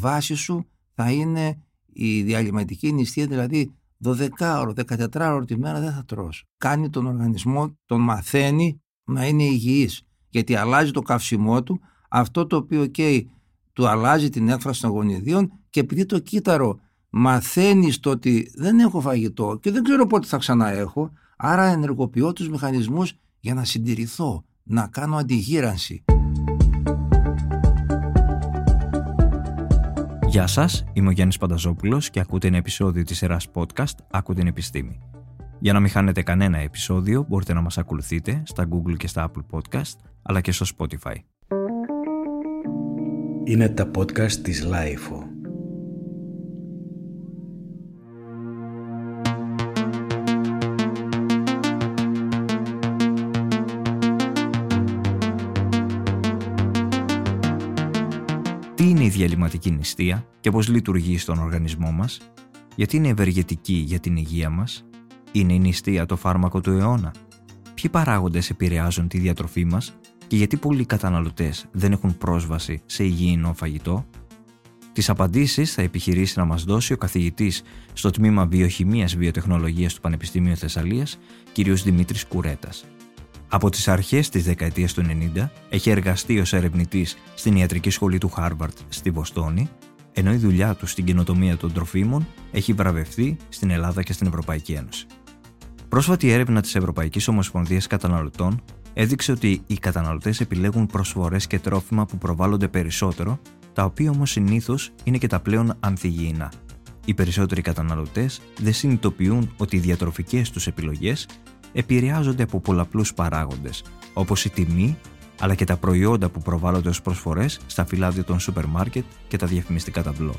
βάση σου θα είναι η διαλυματική νηστεία, δηλαδή 12 ώρο, 14 ώρο τη μέρα δεν θα τρως. Κάνει τον οργανισμό, τον μαθαίνει να είναι υγιής, γιατί αλλάζει το καυσιμό του, αυτό το οποίο καίει του αλλάζει την έκφραση των γονιδίων και επειδή το κύτταρο μαθαίνει το ότι δεν έχω φαγητό και δεν ξέρω πότε θα ξανά έχω, άρα ενεργοποιώ τους μηχανισμούς για να συντηρηθώ, να κάνω αντιγύρανση. Γεια σας, είμαι ο Γιάννης Πανταζόπουλος και ακούτε ένα επεισόδιο της σειράς podcast «Άκου την επιστήμη». Για να μην χάνετε κανένα επεισόδιο μπορείτε να μας ακολουθείτε στα Google και στα Apple Podcast αλλά και στο Spotify. Είναι τα podcast της Lifeo. Διαλυματική νηστεία και πώς λειτουργεί στον οργανισμό μας, γιατί είναι ευεργετική για την υγεία μας, είναι η νηστεία το φάρμακο του αιώνα, ποιοι παράγοντες επηρεάζουν τη διατροφή μας και γιατί πολλοί καταναλωτές δεν έχουν πρόσβαση σε υγιεινό φαγητό. Τις απαντήσεις θα επιχειρήσει να μας δώσει ο καθηγητής στο τμήμα Βιοχημίας Βιοτεχνολογίας του Πανεπιστήμιου Θεσσαλίας, κ. Δημήτρης Κουρέτας. Από τις αρχές της δεκαετίας του 90 έχει εργαστεί ως ερευνητής στην Ιατρική Σχολή του Χάρβαρτ στη Βοστόνη, ενώ η δουλειά του στην καινοτομία των τροφίμων έχει βραβευτεί στην Ελλάδα και στην Ευρωπαϊκή Ένωση. Πρόσφατη έρευνα της Ευρωπαϊκής Ομοσπονδίας Καταναλωτών έδειξε ότι οι καταναλωτές επιλέγουν προσφορές και τρόφιμα που προβάλλονται περισσότερο, τα οποία όμως συνήθως είναι και τα πλέον ανθυγιεινά. Οι περισσότεροι καταναλωτές δεν συνειδητοποιούν ότι οι διατροφικές τους επιλογές επηρεάζονται από πολλαπλούς παράγοντες, όπως η τιμή, αλλά και τα προϊόντα που προβάλλονται ως προσφορές στα φυλάδια των σούπερ μάρκετ και τα διαφημιστικά ταμπλό,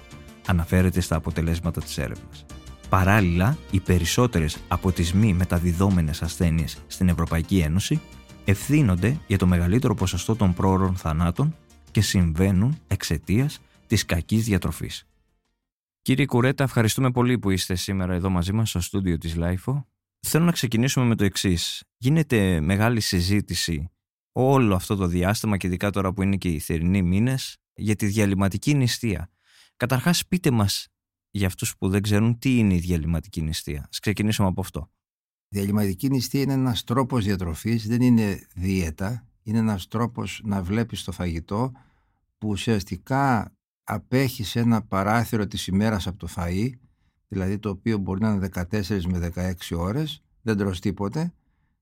αναφέρεται στα αποτελέσματα της έρευνας. Παράλληλα, οι περισσότερες από τις μη μεταδιδόμενες ασθένειες στην Ευρωπαϊκή Ένωση ευθύνονται για το μεγαλύτερο ποσοστό των πρόωρων θανάτων και συμβαίνουν εξαιτίας της κακής διατροφής. Κύριε Κουρέτα, ευχαριστούμε πολύ που είστε σήμερα εδώ μαζί μας στο στούντιο της LIFO Θέλω να ξεκινήσουμε με το εξής. Γίνεται μεγάλη συζήτηση όλο αυτό το διάστημα και ειδικά τώρα που είναι και οι θερινοί μήνες για τη διαλυματική νηστεία. Καταρχάς πείτε μας για αυτούς που δεν ξέρουν τι είναι η διαλυματική νηστεία. Ας ξεκινήσουμε από αυτό. Η διαλυματική νηστεία είναι ένας τρόπος διατροφής, δεν είναι δίαιτα. Είναι ένας τρόπος να βλέπεις το φαγητό που ουσιαστικά απέχει ένα παράθυρο της ημέρας από το φαΐ δηλαδή το οποίο μπορεί να είναι 14 με 16 ώρες, δεν τρως τίποτε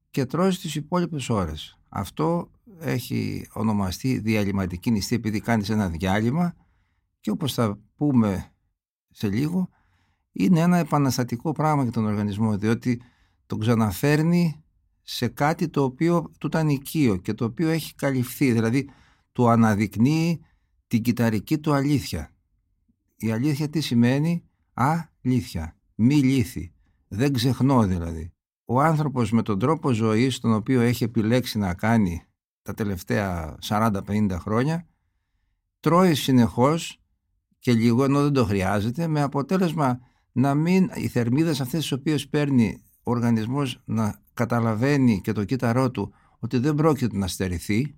και τρως τις υπόλοιπες ώρες. Αυτό έχει ονομαστεί διαλυματική νηστεία επειδή κάνεις ένα διάλειμμα και όπως θα πούμε σε λίγο είναι ένα επαναστατικό πράγμα για τον οργανισμό διότι τον ξαναφέρνει σε κάτι το οποίο του ήταν οικείο και το οποίο έχει καλυφθεί δηλαδή του αναδεικνύει την κυταρική του αλήθεια. Η αλήθεια τι σημαίνει; Αλήθεια, μη λύθη. Δεν ξεχνώ δηλαδή. Ο άνθρωπος με τον τρόπο ζωής τον οποίο έχει επιλέξει να κάνει τα τελευταία 40-50 χρόνια τρώει συνεχώς και λίγο ενώ δεν το χρειάζεται με αποτέλεσμα να μην οι θερμίδες αυτές τις οποίες παίρνει ο οργανισμός να καταλαβαίνει και το κύτταρό του ότι δεν πρόκειται να στερηθεί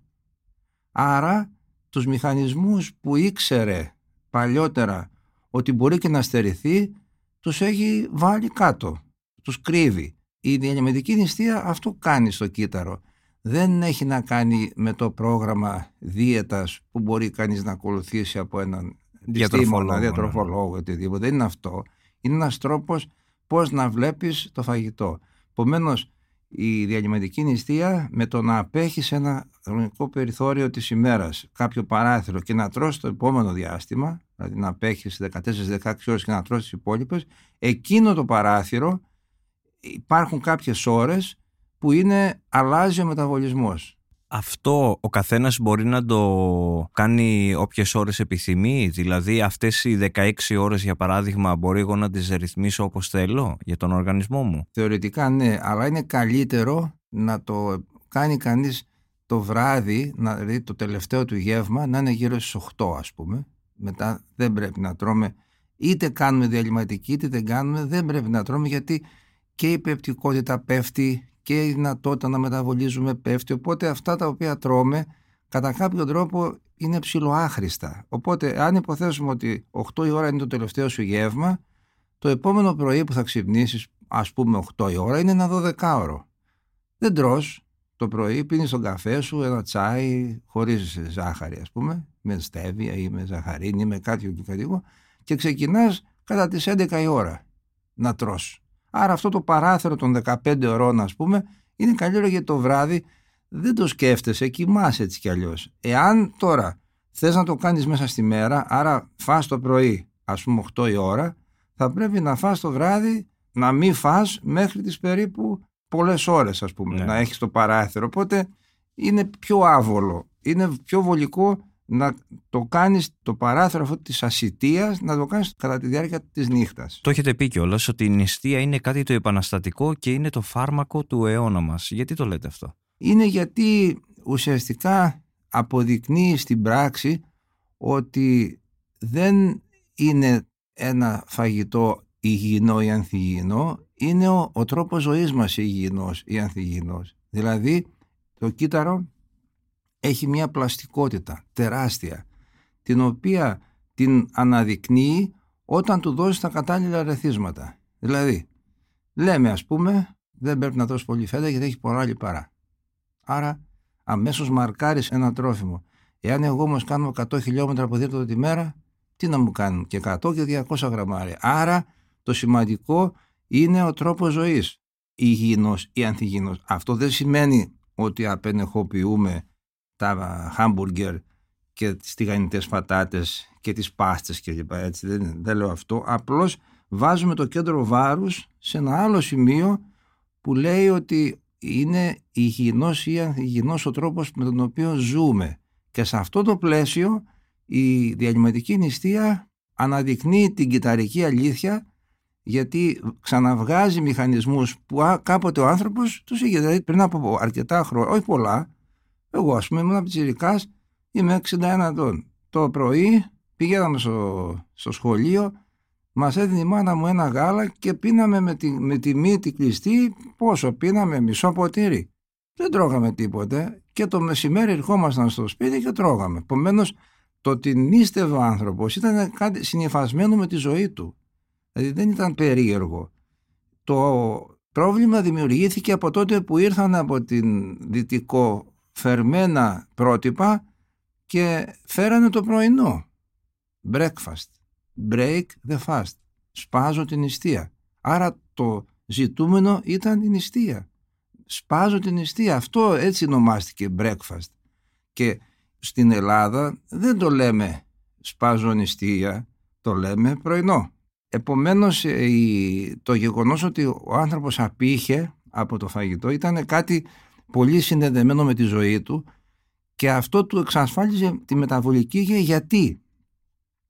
άρα τους μηχανισμούς που ήξερε παλιότερα ότι μπορεί και να στερηθεί, τους έχει βάλει κάτω, τους κρύβει. Η διαλυμετική νηστεία αυτό κάνει στο κύτταρο. Δεν έχει να κάνει με το πρόγραμμα δίαιτας που μπορεί κανείς να ακολουθήσει από έναν διατροφολόγο, διατροφολόγο, οτιδήποτε. Δεν είναι αυτό. Είναι ένας τρόπος πώς να βλέπεις το φαγητό. Επομένως, η διαλυματική νηστεία με το να απέχεις ένα χρονικό περιθώριο της ημέρας, κάποιο παράθυρο και να τρώσει το επόμενο διάστημα, δηλαδή να απέχεις 14-16 ώρες και να τρώσει τις υπόλοιπες, εκείνο το παράθυρο υπάρχουν κάποιες ώρες που είναι αλλάζει ο μεταβολισμός. Αυτό ο καθένας μπορεί να το κάνει όποιες ώρες επιθυμεί, δηλαδή αυτές οι 16 ώρες για παράδειγμα μπορεί εγώ να τις ρυθμίσω όπως θέλω για τον οργανισμό μου; Θεωρητικά ναι, αλλά είναι καλύτερο να το κάνει κανείς το βράδυ, δηλαδή το τελευταίο του γεύμα να είναι γύρω στις 8 ας πούμε. Μετά δεν πρέπει να τρώμε, είτε κάνουμε διαλυματική είτε δεν κάνουμε, δεν πρέπει να τρώμε γιατί και η πεπτικότητα πέφτει και η δυνατότητα να μεταβολίζουμε πέφτει. Οπότε αυτά τα οποία τρώμε κατά κάποιο τρόπο είναι ψηλοάχρηστα. Οπότε αν υποθέσουμε ότι 8 η ώρα είναι το τελευταίο σου γεύμα, το επόμενο πρωί που θα ξυπνήσεις ας πούμε 8 η ώρα είναι ένα 12 ώρο. Δεν τρως το πρωί, πίνεις τον καφέ σου, ένα τσάι χωρίς ζάχαρη ας πούμε, με στέβια ή με ζαχαρίνη ή με κάτι και και ξεκινάς κατά τις 11 η ώρα να τρως. Άρα αυτό το παράθυρο των 15 ωρών ας πούμε είναι καλύτερο για το βράδυ δεν το σκέφτεσαι, κοιμάσαι έτσι κι αλλιώς. Εάν τώρα θες να το κάνεις μέσα στη μέρα, άρα φας το πρωί ας πούμε 8 η ώρα, θα πρέπει να φας το βράδυ να μην φας μέχρι τις περίπου πολλές ώρες ας πούμε, ναι. να έχεις το παράθυρο. Οπότε είναι πιο άβολο, είναι πιο βολικό να το κάνεις το παράθυρο αυτό της ασυτείας να το κάνεις κατά τη διάρκεια της νύχτας. Το έχετε πει κιόλας ότι η νηστεία είναι κάτι το επαναστατικό και είναι το φάρμακο του αιώνα μας. Γιατί το λέτε αυτό; Είναι γιατί ουσιαστικά αποδεικνύει στην πράξη ότι δεν είναι ένα φαγητό υγιεινό ή ανθυγιεινό, είναι ο, ο τρόπος ζωής μας υγιεινός ή ανθυγιεινός. Δηλαδή το κύτταρο έχει μια πλαστικότητα τεράστια την οποία την αναδεικνύει όταν του δώσει τα κατάλληλα ρεθίσματα. Δηλαδή, λέμε ας πούμε, δεν πρέπει να δώσεις πολύ φέτα γιατί έχει πολλά λιπαρά. Άρα, αμέσως μαρκάρεις ένα τρόφιμο. Εάν εγώ όμως κάνω 100 χιλιόμετρα από τη μέρα, τι να μου κάνουν και 100 και 200 γραμμάρια. Άρα, το σημαντικό είναι ο τρόπος ζωής. Υγιεινός ή ανθυγιεινός. Αυτό δεν σημαίνει ότι απενεχοποιούμε τα χάμπουργκερ και τις τηγανιτές πατάτες και τις πάστες και λοιπά έτσι δεν, δεν λέω αυτό. Απλώς βάζουμε το κέντρο βάρους σε ένα άλλο σημείο που λέει ότι είναι υγιεινός ή υγιεινός ο τρόπος με τον οποίο ζούμε. Και σε αυτό το πλαίσιο η διαλυματική νηστεία αναδεικνύει την κυταρική αλήθεια γιατί ξαναβγάζει μηχανισμούς που κάποτε ο άνθρωπος τους είχε δηλαδή πριν από αρκετά χρόνια, όχι πολλά εγώ, ας πούμε, ήμουν από είμαι 61 ετών. Το πρωί πηγαίναμε στο, στο σχολείο, μας έδινε η μάνα μου ένα γάλα και πίναμε με τη, με τη μύτη κλειστή. Πόσο πίναμε, μισό ποτήρι. Δεν τρώγαμε τίποτε και το μεσημέρι ερχόμασταν στο σπίτι και τρώγαμε. Επομένως, το ότι νίστευε ο άνθρωπος ήταν κάτι συνειφασμένο με τη ζωή του. Δηλαδή δεν ήταν περίεργο. Το πρόβλημα δημιουργήθηκε από τότε που ήρθαν από την δυτικό φερμένα πρότυπα και φέρανε το πρωινό. Breakfast. Break the fast. Σπάζω την νηστεία. Άρα το ζητούμενο ήταν η νηστεία. Σπάζω την νηστεία. Αυτό έτσι ονομάστηκε breakfast. Και στην Ελλάδα δεν το λέμε σπάζω νηστεία, το λέμε πρωινό. Επομένως το γεγονός ότι ο άνθρωπος απήχε από το φαγητό ήταν κάτι πολύ συνδεδεμένο με τη ζωή του και αυτό του εξασφάλιζε τη μεταβολική υγεία. Γιατί;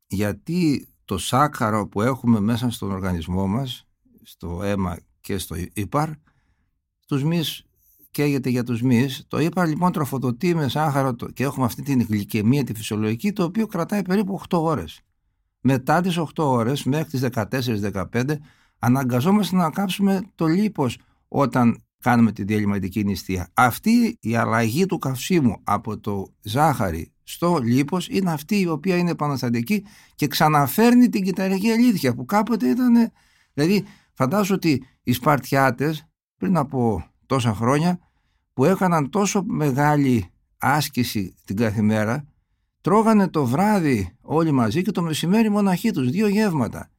Γιατί το σάκαρο που έχουμε μέσα στον οργανισμό μας στο αίμα και στο ύπαρ στους μυς καίγεται για τους μυς. Το ύπαρ λοιπόν τροφοδοτεί με σάχαρο και έχουμε αυτή την γλυκαιμία τη φυσιολογική το οποίο κρατάει περίπου 8 ώρες. Μετά τις 8 ώρες μέχρι τις 14-15 αναγκαζόμαστε να κάψουμε το λίπος όταν κάνουμε τη διαλυματική νηστεία. Αυτή η αλλαγή του καυσίμου από το ζάχαρη στο λίπος είναι αυτή η οποία είναι επαναστατική και ξαναφέρνει την κυταρική αλήθεια που κάποτε ήταν... Δηλαδή φαντάζομαι ότι οι Σπαρτιάτες πριν από τόσα χρόνια που έκαναν τόσο μεγάλη άσκηση την κάθε μέρα τρώγανε το βράδυ όλοι μαζί και το μεσημέρι μοναχοί τους, δύο γεύματα.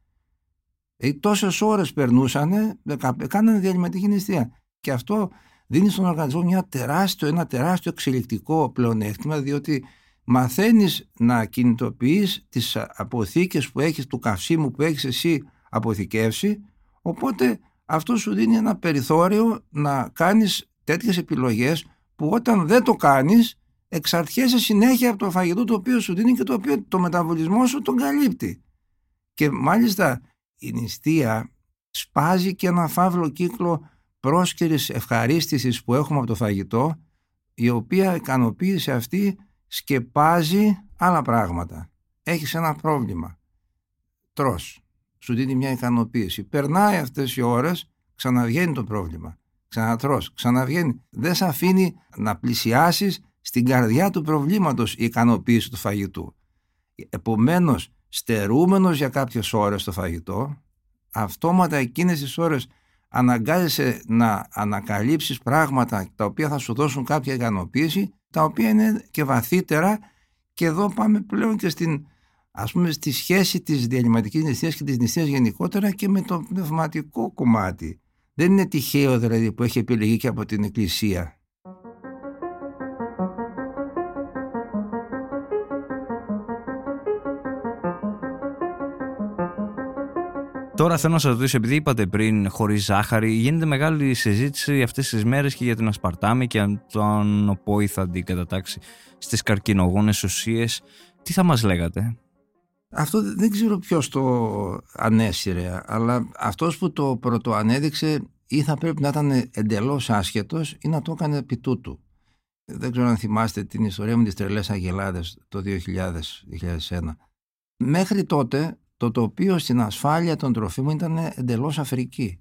Ε, τόσες ώρες περνούσανε, κάνανε διαλυματική νηστεία. Και αυτό δίνει στον οργανισμό μια τεράστιο, ένα τεράστιο εξελικτικό πλεονέκτημα διότι μαθαίνεις να κινητοποιείς τις αποθήκες που έχεις του καυσίμου που έχεις εσύ αποθηκεύσει οπότε αυτό σου δίνει ένα περιθώριο να κάνεις τέτοιες επιλογές που όταν δεν το κάνεις εξαρτιέσαι συνέχεια από το φαγητό το οποίο σου δίνει και το οποίο το μεταβολισμό σου τον καλύπτει. Και μάλιστα η νηστεία σπάζει και ένα φαύλο κύκλο πρόσκαιρης ευχαρίστησης που έχουμε από το φαγητό η οποία ικανοποίηση αυτή σκεπάζει άλλα πράγματα. Έχεις ένα πρόβλημα. Τρως. Σου δίνει μια ικανοποίηση. Περνάει αυτές οι ώρες, ξαναβγαίνει το πρόβλημα. Ξανατρως, ξαναβγαίνει. Δεν σε αφήνει να πλησιάσεις στην καρδιά του προβλήματος η ικανοποίηση του φαγητού. Επομένως, στερούμενος για κάποιες ώρες το φαγητό, αυτόματα εκείνες τις ώρες αναγκάζεσαι να ανακαλύψεις πράγματα τα οποία θα σου δώσουν κάποια ικανοποίηση, τα οποία είναι και βαθύτερα και εδώ πάμε πλέον και στην, ας πούμε, στη σχέση της διαλυματικής νηστείας και της νηστείας γενικότερα και με το πνευματικό κομμάτι. Δεν είναι τυχαίο δηλαδή που έχει επιλεγεί και από την Εκκλησία Τώρα θέλω να σας ρωτήσω, επειδή είπατε πριν χωρίς ζάχαρη, γίνεται μεγάλη συζήτηση αυτές τις μέρες και για την ασπαρτάμι και αν το αν ο ΠΟΗ θα αντικατατάξει στις καρκινογόνες ουσίες. Τι θα μας λέγατε; Αυτό δεν ξέρω ποιος το ανέσυρε, αλλά αυτός που το πρωτοανέδειξε ή θα πρέπει να ήταν εντελώς άσχετος ή να το έκανε επί τούτου. Δεν ξέρω αν θυμάστε την ιστορία με τις τρελές αγελάδες το 2000-2001. Μέχρι τότε το τοπίο στην ασφάλεια των τροφίμων ήταν εντελώς αφρική.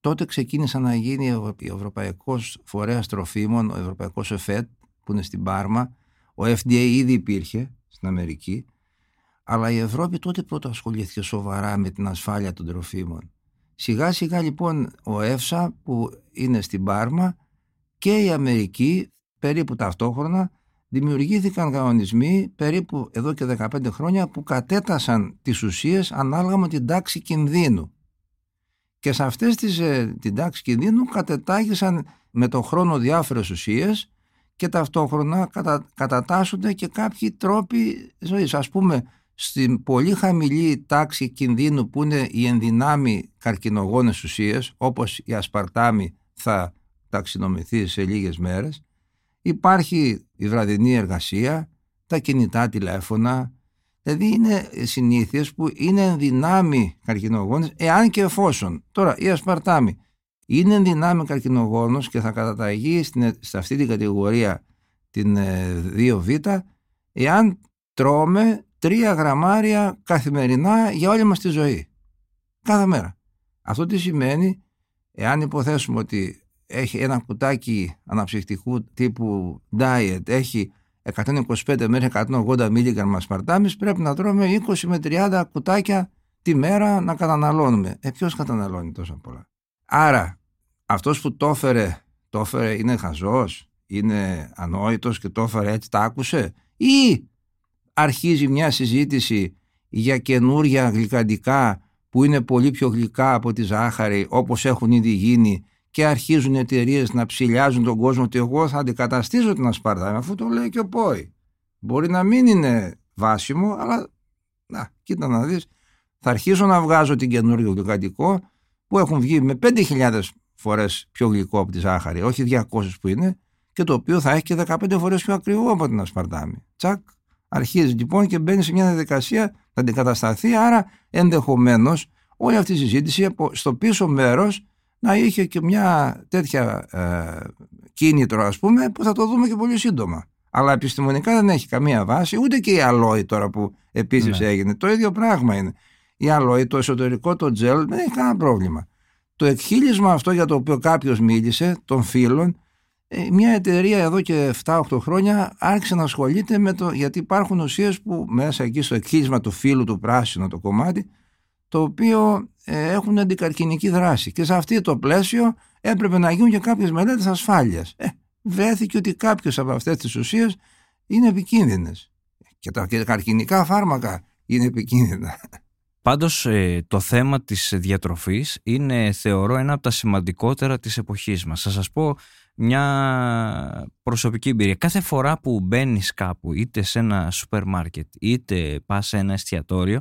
Τότε ξεκίνησε να γίνει ο Ευρωπαϊκός Φορέας Τροφίμων, ο Ευρωπαϊκός ΕΦΕΤ που είναι στην Πάρμα, ο FDA ήδη υπήρχε στην Αμερική, αλλά η Ευρώπη τότε πρώτα ασχολήθηκε σοβαρά με την ασφάλεια των τροφίμων. Σιγά σιγά λοιπόν ο ΕΦΣΑ που είναι στην Πάρμα και η Αμερική περίπου ταυτόχρονα δημιουργήθηκαν κανονισμοί περίπου εδώ και 15 χρόνια που κατέτασαν τις ουσίες ανάλογα με την τάξη κινδύνου. Και σε αυτές τις, ε, την τάξη κινδύνου κατετάγησαν με τον χρόνο διάφορες ουσίες και ταυτόχρονα κατα, κατατάσσονται και κάποιοι τρόποι ζωής. Ας πούμε, στην πολύ χαμηλή τάξη κινδύνου που είναι οι ενδυνάμει καρκινογόνες ουσίες, όπως η ασπαρτάμι θα ταξινομηθεί σε λίγες μέρες, Υπάρχει η βραδινή εργασία, τα κινητά τηλέφωνα, δηλαδή είναι συνήθειες που είναι ενδυνάμει καρκινογόνες, εάν και εφόσον. Τώρα η ασπαρτάμι είναι ενδυνάμει καρκινογόνος και θα καταταγεί στην, σε αυτή την κατηγορία την 2β, ε, εάν τρώμε τρία γραμμάρια καθημερινά για όλη μας τη ζωή. Κάθε μέρα. Αυτό τι σημαίνει, εάν υποθέσουμε ότι έχει ένα κουτάκι αναψυχτικού τύπου diet, έχει 125 μέχρι 180 μίλιγκραμμα ασπαρτάμις, πρέπει να τρώμε 20 με 30 κουτάκια τη μέρα να καταναλώνουμε. Ε, ποιος καταναλώνει τόσα πολλά; Άρα, αυτός που το έφερε, το έφερε είναι χαζός, είναι ανόητος και το έφερε έτσι, τα άκουσε; Ή αρχίζει μια συζήτηση για καινούρια γλυκαντικά που είναι πολύ πιο γλυκά από τη ζάχαρη όπως έχουν ήδη γίνει και αρχίζουν οι εταιρείες να ψηλιάζουν τον κόσμο ότι εγώ θα αντικαταστήσω την ασπαρτάμι αφού το λέει και ο ΠΟΗ. Μπορεί να μην είναι βάσιμο, αλλά να, κοίτα να δεις, θα αρχίσω να βγάζω την καινούριο γλυκαντικό που έχουν βγει με 5.000 φορές πιο γλυκό από τη ζάχαρη, όχι 200 που είναι, και το οποίο θα έχει και 15 φορές πιο ακριβό από την ασπαρτάμι. Τσακ, αρχίζει λοιπόν και μπαίνει σε μια διαδικασία, θα αντικατασταθεί, άρα ενδεχομένως όλη αυτή η συζήτηση στο πίσω μέρος να είχε και μια τέτοια ε, κίνητρο ας πούμε που θα το δούμε και πολύ σύντομα. Αλλά επιστημονικά δεν έχει καμία βάση, ούτε και η αλόη τώρα που επίσης ναι. έγινε. Το ίδιο πράγμα είναι. Η αλόη, το εσωτερικό, το τζελ δεν έχει κανένα πρόβλημα. Το εκχύλισμα αυτό για το οποίο κάποιος μίλησε, των φίλων, ε, μια εταιρεία εδώ και 7-8 χρόνια άρχισε να ασχολείται με το, γιατί υπάρχουν ουσίες που μέσα εκεί στο εκχύλισμα του φύλου του πράσινου το κομμάτι, το οποίο ε, έχουν αντικαρκυνική δράση. Και σε αυτό το πλαίσιο έπρεπε να γίνουν και κάποιες μελέτες ασφάλειας. Ε, βρέθηκε ότι κάποιε από αυτές τις ουσίες είναι επικίνδυνες. Και τα καρκινικά φάρμακα είναι επικίνδυνα. Πάντως ε, το θέμα της διατροφής είναι θεωρώ ένα από τα σημαντικότερα της εποχής μας. Θα σας πω μια προσωπική εμπειρία. Κάθε φορά που μπαίνεις κάπου είτε σε ένα σούπερ μάρκετ είτε πας σε ένα εστιατόριο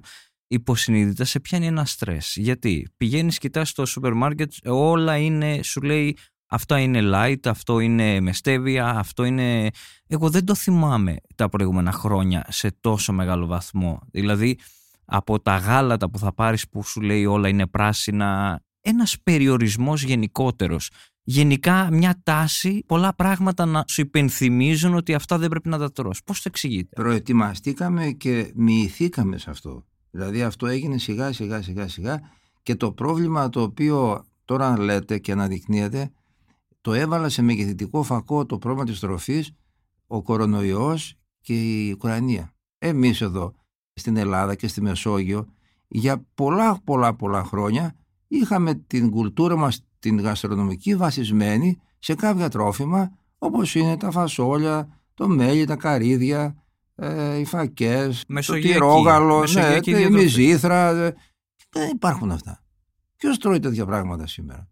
υποσυνείδητα σε πιάνει ένα στρες. Γιατί πηγαίνεις, κοιτάς στο σούπερ μάρκετ, όλα είναι, σου λέει αυτό είναι light, αυτό είναι με στέβια, αυτό είναι... Εγώ δεν το θυμάμαι τα προηγούμενα χρόνια σε τόσο μεγάλο βαθμό. Δηλαδή από τα γάλατα που θα πάρεις που σου λέει όλα είναι πράσινα, ένας περιορισμός γενικότερος. Γενικά μια τάση, πολλά πράγματα να σου υπενθυμίζουν ότι αυτά δεν πρέπει να τα τρως. Πώς το εξηγείτε; Προετοιμαστήκαμε και μοιηθήκαμε σε αυτό. Δηλαδή αυτό έγινε σιγά σιγά σιγά σιγά και το πρόβλημα το οποίο τώρα λέτε και αναδεικνύεται το έβαλα σε μεγεθυντικό φακό το πρόβλημα της τροφής ο κορονοϊός και η Ουκρανία. Εμείς εδώ στην Ελλάδα και στη Μεσόγειο για πολλά πολλά πολλά χρόνια είχαμε την κουλτούρα μας την γαστρονομική βασισμένη σε κάποια τρόφιμα όπως είναι τα φασόλια, το μέλι, τα καρύδια, ε, οι φακές, το τυρόγαλο, ναι, η μυζήθρα. Ε, δεν υπάρχουν αυτά. Ποιος τρώει τέτοια πράγματα σήμερα;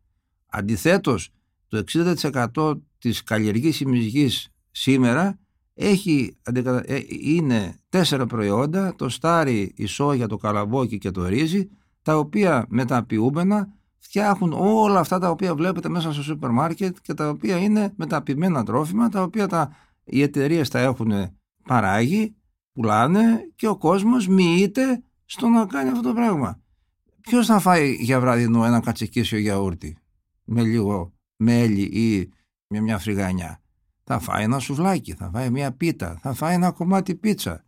Αντιθέτως, το 60% της καλλιεργήσιμης γης σήμερα έχει, ε, είναι τέσσερα προϊόντα, το στάρι, η σόγια, το καλαμπόκι και το ρύζι, τα οποία μεταποιούμενα φτιάχνουν όλα αυτά τα οποία βλέπετε μέσα στο σούπερ μάρκετ και τα οποία είναι μεταποιημένα τρόφιμα, τα οποία τα, οι εταιρείες τα έχουν παράγει, πουλάνε και ο κόσμος μοιείται στο να κάνει αυτό το πράγμα. Ποιος θα φάει για βραδινό ένα κατσικίσιο γιαούρτι; Με λίγο μέλι ή με μια φρυγανιά. Θα φάει ένα σουβλάκι, θα φάει μια πίτα, θα φάει ένα κομμάτι πίτσα.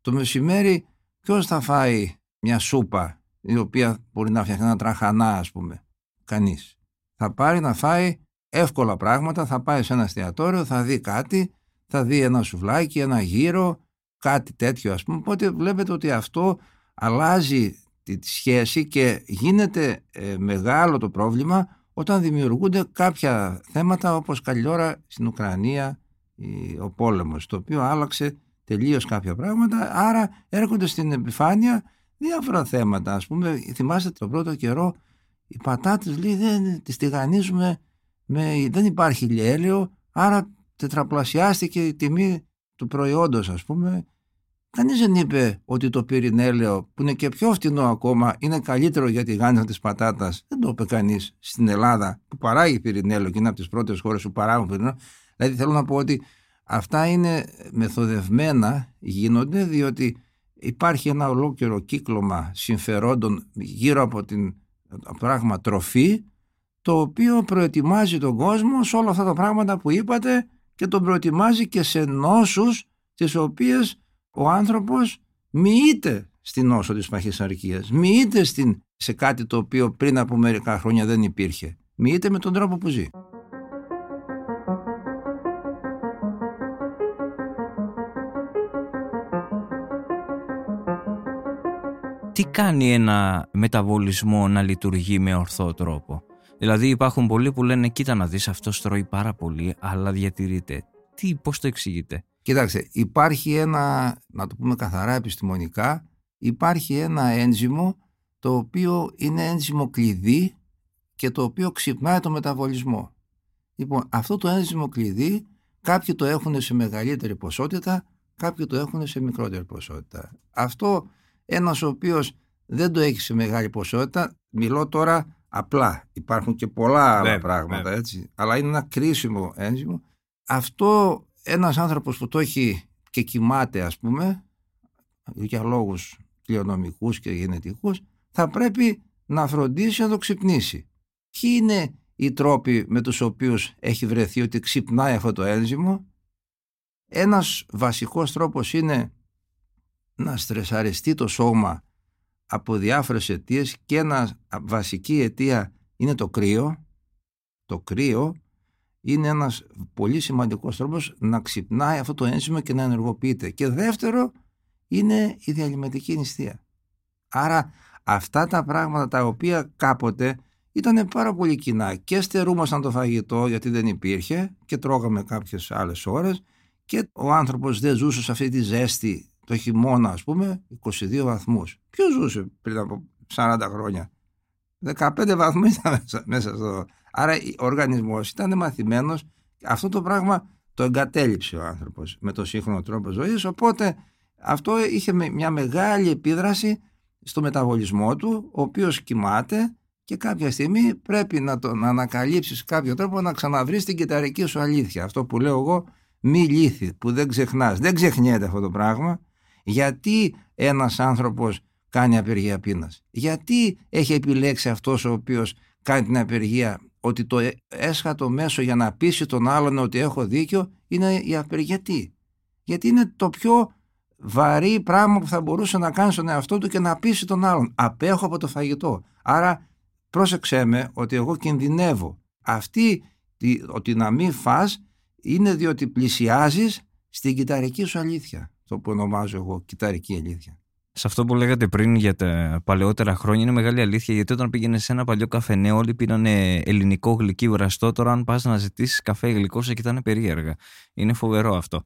Το μεσημέρι ποιος θα φάει μια σούπα η οποία μπορεί να φτιάχνει ένα τραχανά ας πούμε. Κανείς. Θα πάρει να φάει εύκολα πράγματα, θα πάει σε ένα εστιατόριο, θα δει κάτι, θα δει ένα σουβλάκι, ένα γύρο, κάτι τέτοιο ας πούμε. Οπότε βλέπετε ότι αυτό αλλάζει τη σχέση και γίνεται ε, μεγάλο το πρόβλημα όταν δημιουργούνται κάποια θέματα όπως καλή ώρα στην Ουκρανία ο πόλεμος το οποίο άλλαξε τελείως κάποια πράγματα άρα έρχονται στην επιφάνεια διάφορα θέματα ας πούμε θυμάστε το πρώτο καιρό οι πατάτες λέει δεν τις τηγανίζουμε με, δεν υπάρχει λιέλαιο άρα τετραπλασιάστηκε η τιμή του προϊόντος ας πούμε Κανείς δεν είπε ότι το πυρηνέλαιο, που είναι και πιο φτηνό ακόμα, είναι καλύτερο για τη γάνισα της πατάτας. Δεν το είπε κανείς στην Ελλάδα που παράγει πυρηνέλαιο και είναι από τις πρώτες χώρες που παράγουν πυρηνέλαιο. Δηλαδή θέλω να πω ότι αυτά είναι μεθοδευμένα, γίνονται διότι υπάρχει ένα ολόκληρο κύκλωμα συμφερόντων γύρω από την πράγμα τροφή το οποίο προετοιμάζει τον κόσμο σε όλα αυτά τα πράγματα που είπατε και τον προετοιμάζει και σε νόσους τις οποίες ο άνθρωπος μοιείται στην νόσο της παχυσαρκίας, μοιείται στην, σε κάτι το οποίο πριν από μερικά χρόνια δεν υπήρχε. Μοιείται με τον τρόπο που ζει. Τι κάνει ένα μεταβολισμό να λειτουργεί με ορθό τρόπο; Δηλαδή υπάρχουν πολλοί που λένε κοίτα να δεις αυτός τρώει πάρα πολύ αλλά διατηρείται. Τι, πώς το εξηγείτε; Κοιτάξτε, υπάρχει ένα, να το πούμε καθαρά επιστημονικά, υπάρχει ένα ένζυμο το οποίο είναι ένζυμο κλειδί και το οποίο ξυπνάει το μεταβολισμό. Λοιπόν, αυτό το ένζυμο κλειδί κάποιοι το έχουν σε μεγαλύτερη ποσότητα, κάποιοι το έχουν σε μικρότερη ποσότητα. Αυτό ένας ο οποίος δεν το έχει σε μεγάλη ποσότητα, μιλώ τώρα απλά, υπάρχουν και πολλά άλλα πράγματα έτσι, αλλά είναι ένα κρίσιμο ένζυμο. Αυτό ένας άνθρωπος που το έχει και κοιμάται ας πούμε για λόγους κληρονομικούς και γενετικούς θα πρέπει να φροντίσει να το ξυπνήσει. Ποιοι είναι οι τρόποι με τους οποίους έχει βρεθεί ότι ξυπνάει αυτό το ένζυμο; Ένας βασικός τρόπος είναι να στρεσαριστεί το σώμα από διάφορες αιτίες και ένα βασική αιτία είναι το κρύο. Το κρύο είναι ένας πολύ σημαντικός τρόπος να ξυπνάει αυτό το ένζυμο και να ενεργοποιείται. Και δεύτερο είναι η διαλυματική νηστεία. Άρα αυτά τα πράγματα τα οποία κάποτε ήταν πάρα πολύ κοινά και στερούμασταν το φαγητό γιατί δεν υπήρχε και τρώγαμε κάποιες άλλες ώρες και ο άνθρωπος δεν ζούσε σε αυτή τη ζέστη το χειμώνα ας πούμε 22 βαθμούς. Ποιος ζούσε πριν από 40 χρόνια; 15 βαθμούς ήταν μέσα στο Άρα ο οργανισμός ήταν μαθημένος αυτό το πράγμα το εγκατέλειψε ο άνθρωπος με το σύγχρονο τρόπο ζωής οπότε αυτό είχε μια μεγάλη επίδραση στο μεταβολισμό του ο οποίος κοιμάται και κάποια στιγμή πρέπει να τον ανακαλύψεις κάποιο τρόπο να ξαναβρεις την κυταρική σου αλήθεια αυτό που λέω εγώ μη λύθη που δεν ξεχνάς δεν ξεχνιέται αυτό το πράγμα γιατί ένας άνθρωπος κάνει απεργία πείνας; Γιατί έχει επιλέξει αυτός ο οποίος κάνει την απεργία ότι το ε, έσχατο μέσο για να πείσει τον άλλον ότι έχω δίκιο είναι η απεργία; Γιατί; Είναι το πιο βαρύ πράγμα που θα μπορούσε να κάνει στον εαυτό του και να πείσει τον άλλον. Απέχω από το φαγητό. Άρα πρόσεξέ με ότι εγώ κινδυνεύω. Αυτή ότι να μην φας είναι διότι πλησιάζεις στην κυταρική σου αλήθεια. Το που ονομάζω εγώ κυταρική αλήθεια. Σε αυτό που λέγατε πριν για τα παλαιότερα χρόνια είναι μεγάλη αλήθεια γιατί όταν πήγαινες σε ένα παλιό καφενέ όλοι πήρανε ελληνικό γλυκί βραστό. Τώρα, αν πας να ζητήσεις καφέ γλυκό, σε κοιτάνε περίεργα. Είναι φοβερό αυτό.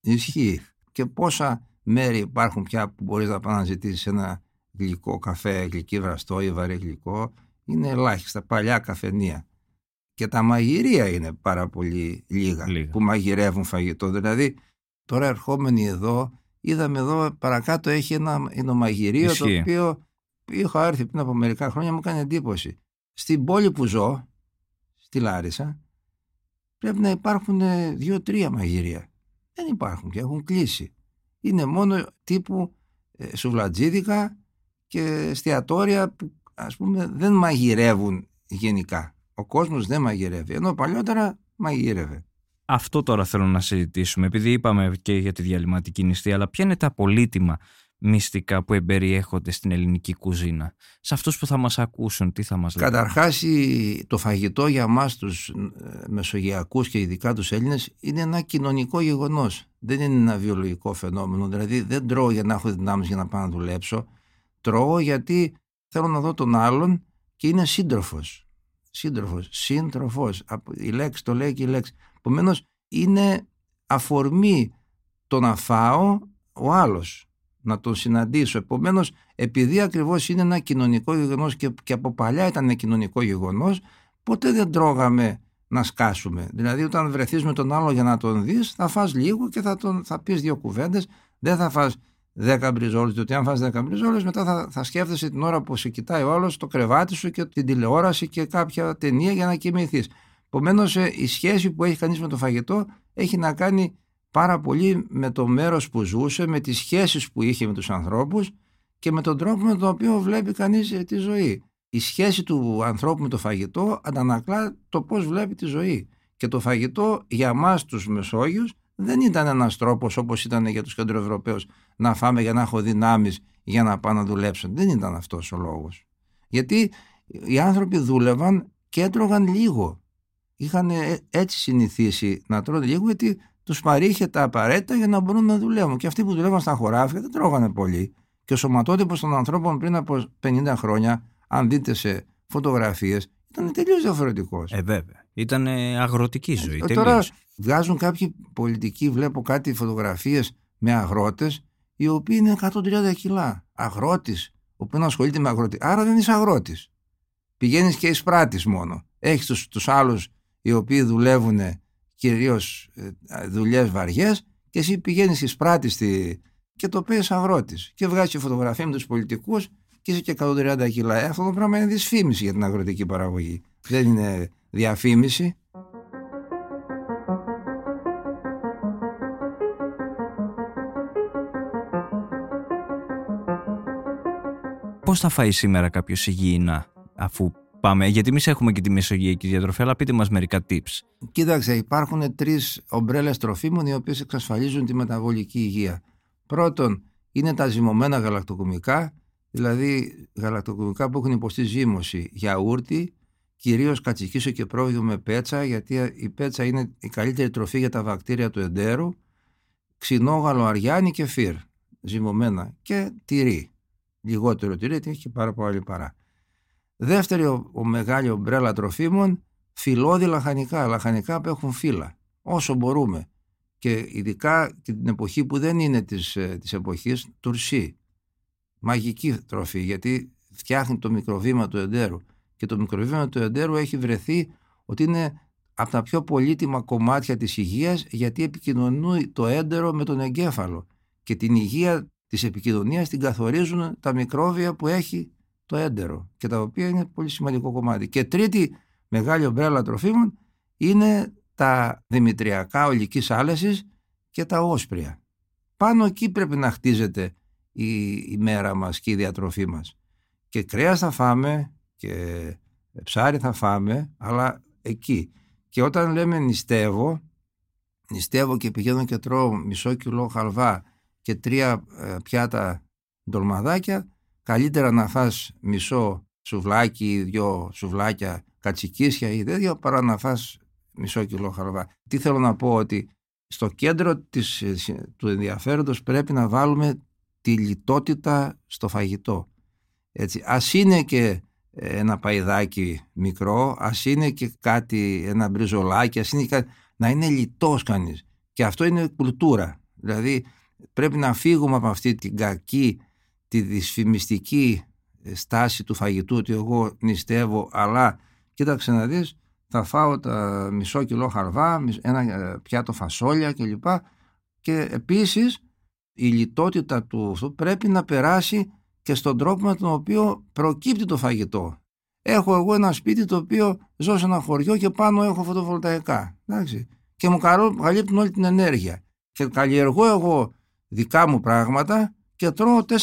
Ισχύει. Και πόσα μέρη υπάρχουν πια που μπορείς να πάει να ζητήσεις ένα γλυκό καφέ, γλυκί βραστό ή βαρύ γλυκό; Είναι ελάχιστα παλιά καφενεία. Και τα μαγειρία είναι πάρα πολύ λίγα, Λίγα. που μαγειρεύουν φαγητό. Δηλαδή, τώρα ερχόμενοι εδώ, είδαμε εδώ παρακάτω έχει ένα εινομαγειρίο το Ισχύει. οποίο είχα έρθει πριν από μερικά χρόνια, μου έκανε εντύπωση. Στην πόλη που ζω, στη Λάρισα, πρέπει να υπάρχουν ε, δύο-τρία μαγειρία. Δεν υπάρχουν και έχουν κλείσει. Είναι μόνο τύπου ε, σουβλατζίδικα και εστιατόρια που ας πούμε δεν μαγειρεύουν γενικά. Ο κόσμος δεν μαγειρεύει, ενώ παλιότερα μαγείρευε. Αυτό τώρα θέλω να συζητήσουμε, επειδή είπαμε και για τη διαλυματική νηστεία, αλλά ποια είναι τα πολύτιμα μυστικά που εμπεριέχονται στην ελληνική κουζίνα; Σε αυτούς που θα μας ακούσουν, τι θα μας λένε; Καταρχάς η- το φαγητό για μας τους ε, Μεσογειακούς και ειδικά τους Έλληνες είναι ένα κοινωνικό γεγονός. Δεν είναι ένα βιολογικό φαινόμενο. Δηλαδή δεν τρώω για να έχω δυνάμεις για να πάω να δουλέψω. Τρώω γιατί θέλω να δω τον άλλον και είναι σύντροφος. Σύντροφος, σύντροφος. Από- Η λέξη το λέει και η λέξη. Επομένως είναι αφορμή το να φάω ο άλλος να τον συναντήσω. Επομένως, επειδή ακριβώς είναι ένα κοινωνικό γεγονός και, και από παλιά ήταν ένα κοινωνικό γεγονός, ποτέ δεν τρώγαμε να σκάσουμε. Δηλαδή, όταν βρεθείς με τον άλλο για να τον δεις, θα φας λίγο και θα, τον, θα πεις δύο κουβέντες. Δεν θα φας δέκα μπριζόλες, διότι αν φας δέκα μπριζόλες, μετά θα, θα σκέφτεσαι την ώρα που σε κοιτάει ο άλλος το κρεβάτι σου και την τηλεόραση και κάποια ταινία για να κοιμηθείς. Επομένως, η σχέση που έχει κανείς με το φαγητό έχει να κάνει πάρα πολύ με το μέρος που ζούσε, με τις σχέσεις που είχε με τους ανθρώπους και με τον τρόπο με τον οποίο βλέπει κανείς ε, τη ζωή. Η σχέση του ανθρώπου με το φαγητό αντανακλά το πώς βλέπει τη ζωή. Και το φαγητό για μας τους Μεσόγειους δεν ήταν ένας τρόπος όπως ήταν για τους κεντροευρωπαίους να φάμε για να έχω δυνάμεις για να πάω να δουλέψω. Δεν ήταν αυτός ο λόγος. Γιατί οι άνθρωποι δούλευαν και έτρωγαν λίγο. Είχαν ε, έτσι συνηθίσει να τρώνε λίγο γιατί τους παρήχε τα απαραίτητα για να μπορούν να δουλεύουν. Και αυτοί που δουλεύαν στα χωράφια δεν τρώγανε πολύ. Και ο σωματότυπος των ανθρώπων πριν από 50 χρόνια, αν δείτε σε φωτογραφίες, ήταν τελείως διαφορετικός. Ε, βέβαια. Ήταν ε, αγροτική ζωή. Ε, τελείως. τώρα βγάζουν κάποιοι πολιτικοί, βλέπω κάτι φωτογραφίες με αγρότες, οι οποίοι είναι 130 κιλά. Αγρότης, ο οποίος ασχολείται με αγρότη. Άρα δεν είσαι αγρότης. Πηγαίνεις και εισπράτη μόνο. Έχεις τους τους άλλους οι οποίοι δουλεύουν κυρίως δουλειές βαριές και εσύ πηγαίνεις εισπράτη στη... και το παίζει αγρότης. Και βγάζει και φωτογραφία με τους πολιτικούς και είσαι και 130 κιλά. Ε, αυτό το πράγμα είναι δυσφήμιση για την αγροτική παραγωγή. Δεν είναι διαφήμιση. Πώς θα φάει σήμερα κάποιος υγιεινά, αφού πάμε. Γιατί εμείς έχουμε και τη μεσογειακή διατροφή, αλλά πείτε μας μερικά tips. Κοίταξε, υπάρχουν τρεις ομπρέλες τροφίμων οι οποίες εξασφαλίζουν τη μεταβολική υγεία. Πρώτον, είναι τα ζυμωμένα γαλακτοκομικά, δηλαδή γαλακτοκομικά που έχουν υποστεί ζύμωση, γιαούρτι, κυρίως κατσικίσιο και πρόβιο με πέτσα, γιατί η πέτσα είναι η καλύτερη τροφή για τα βακτήρια του εντέρου, ξινόγαλο αριάνι και φύρ, ζυμωμένα και τυρί. Λιγότερο τυρί, γιατί έχει και πάρα πολύ παρά. Δεύτερη ο, ο μεγάλη ομπρέλα τροφίμων, φυλώδη λαχανικά, λαχανικά που έχουν φύλλα, όσο μπορούμε. Και ειδικά την εποχή που δεν είναι της, ε, της εποχής, τουρσί. Μαγική τροφή, γιατί φτιάχνει το μικροβήμα του εντέρου. Και το μικροβήμα του εντέρου έχει βρεθεί ότι είναι από τα πιο πολύτιμα κομμάτια της υγείας, γιατί επικοινωνεί το έντερο με τον εγκέφαλο. Και την υγεία της επικοινωνίας την καθορίζουν τα μικρόβια που έχει το έντερο και τα οποία είναι πολύ σημαντικό κομμάτι. Και τρίτη μεγάλη ομπρέλα τροφίμων είναι τα δημητριακά ολικής άλεσης και τα όσπρια. Πάνω εκεί πρέπει να χτίζεται η, η μέρα μας και η διατροφή μας. Και κρέας θα φάμε και ψάρι θα φάμε, αλλά εκεί. Και όταν λέμε νηστεύω, νηστεύω και πηγαίνω και τρώω μισό κιλό χαλβά και τρία ε, πιάτα ντολμαδάκια, καλύτερα να φας μισό σουβλάκι ή δυο σουβλάκια κατσικίσια ή τέτοια παρά να φας μισό κιλό χαλβά. Τι θέλω να πω ότι στο κέντρο της, του ενδιαφέροντος πρέπει να βάλουμε τη λιτότητα στο φαγητό. Έτσι, ας είναι και ένα παϊδάκι μικρό, ας είναι και κάτι, ένα μπριζολάκι, ας είναι και κάτι, να είναι λιτός κανείς. Και αυτό είναι κουλτούρα. Δηλαδή πρέπει να φύγουμε από αυτή την κακή, τη δυσφημιστική στάση του φαγητού ότι εγώ νηστεύω αλλά κοίταξε να δεις θα φάω τα μισό κιλό χαρβά, ένα ε, πιάτο φασόλια κλπ. Και επίσης η λιτότητα του πρέπει να περάσει και στον τρόπο με τον οποίο προκύπτει το φαγητό. Έχω εγώ ένα σπίτι το οποίο ζω σε ένα χωριό και πάνω έχω φωτοβολταϊκά. Εντάξει. Και μου καλύπτουν όλη την ενέργεια. Και καλλιεργώ εγώ δικά μου πράγματα και τρώω 4.000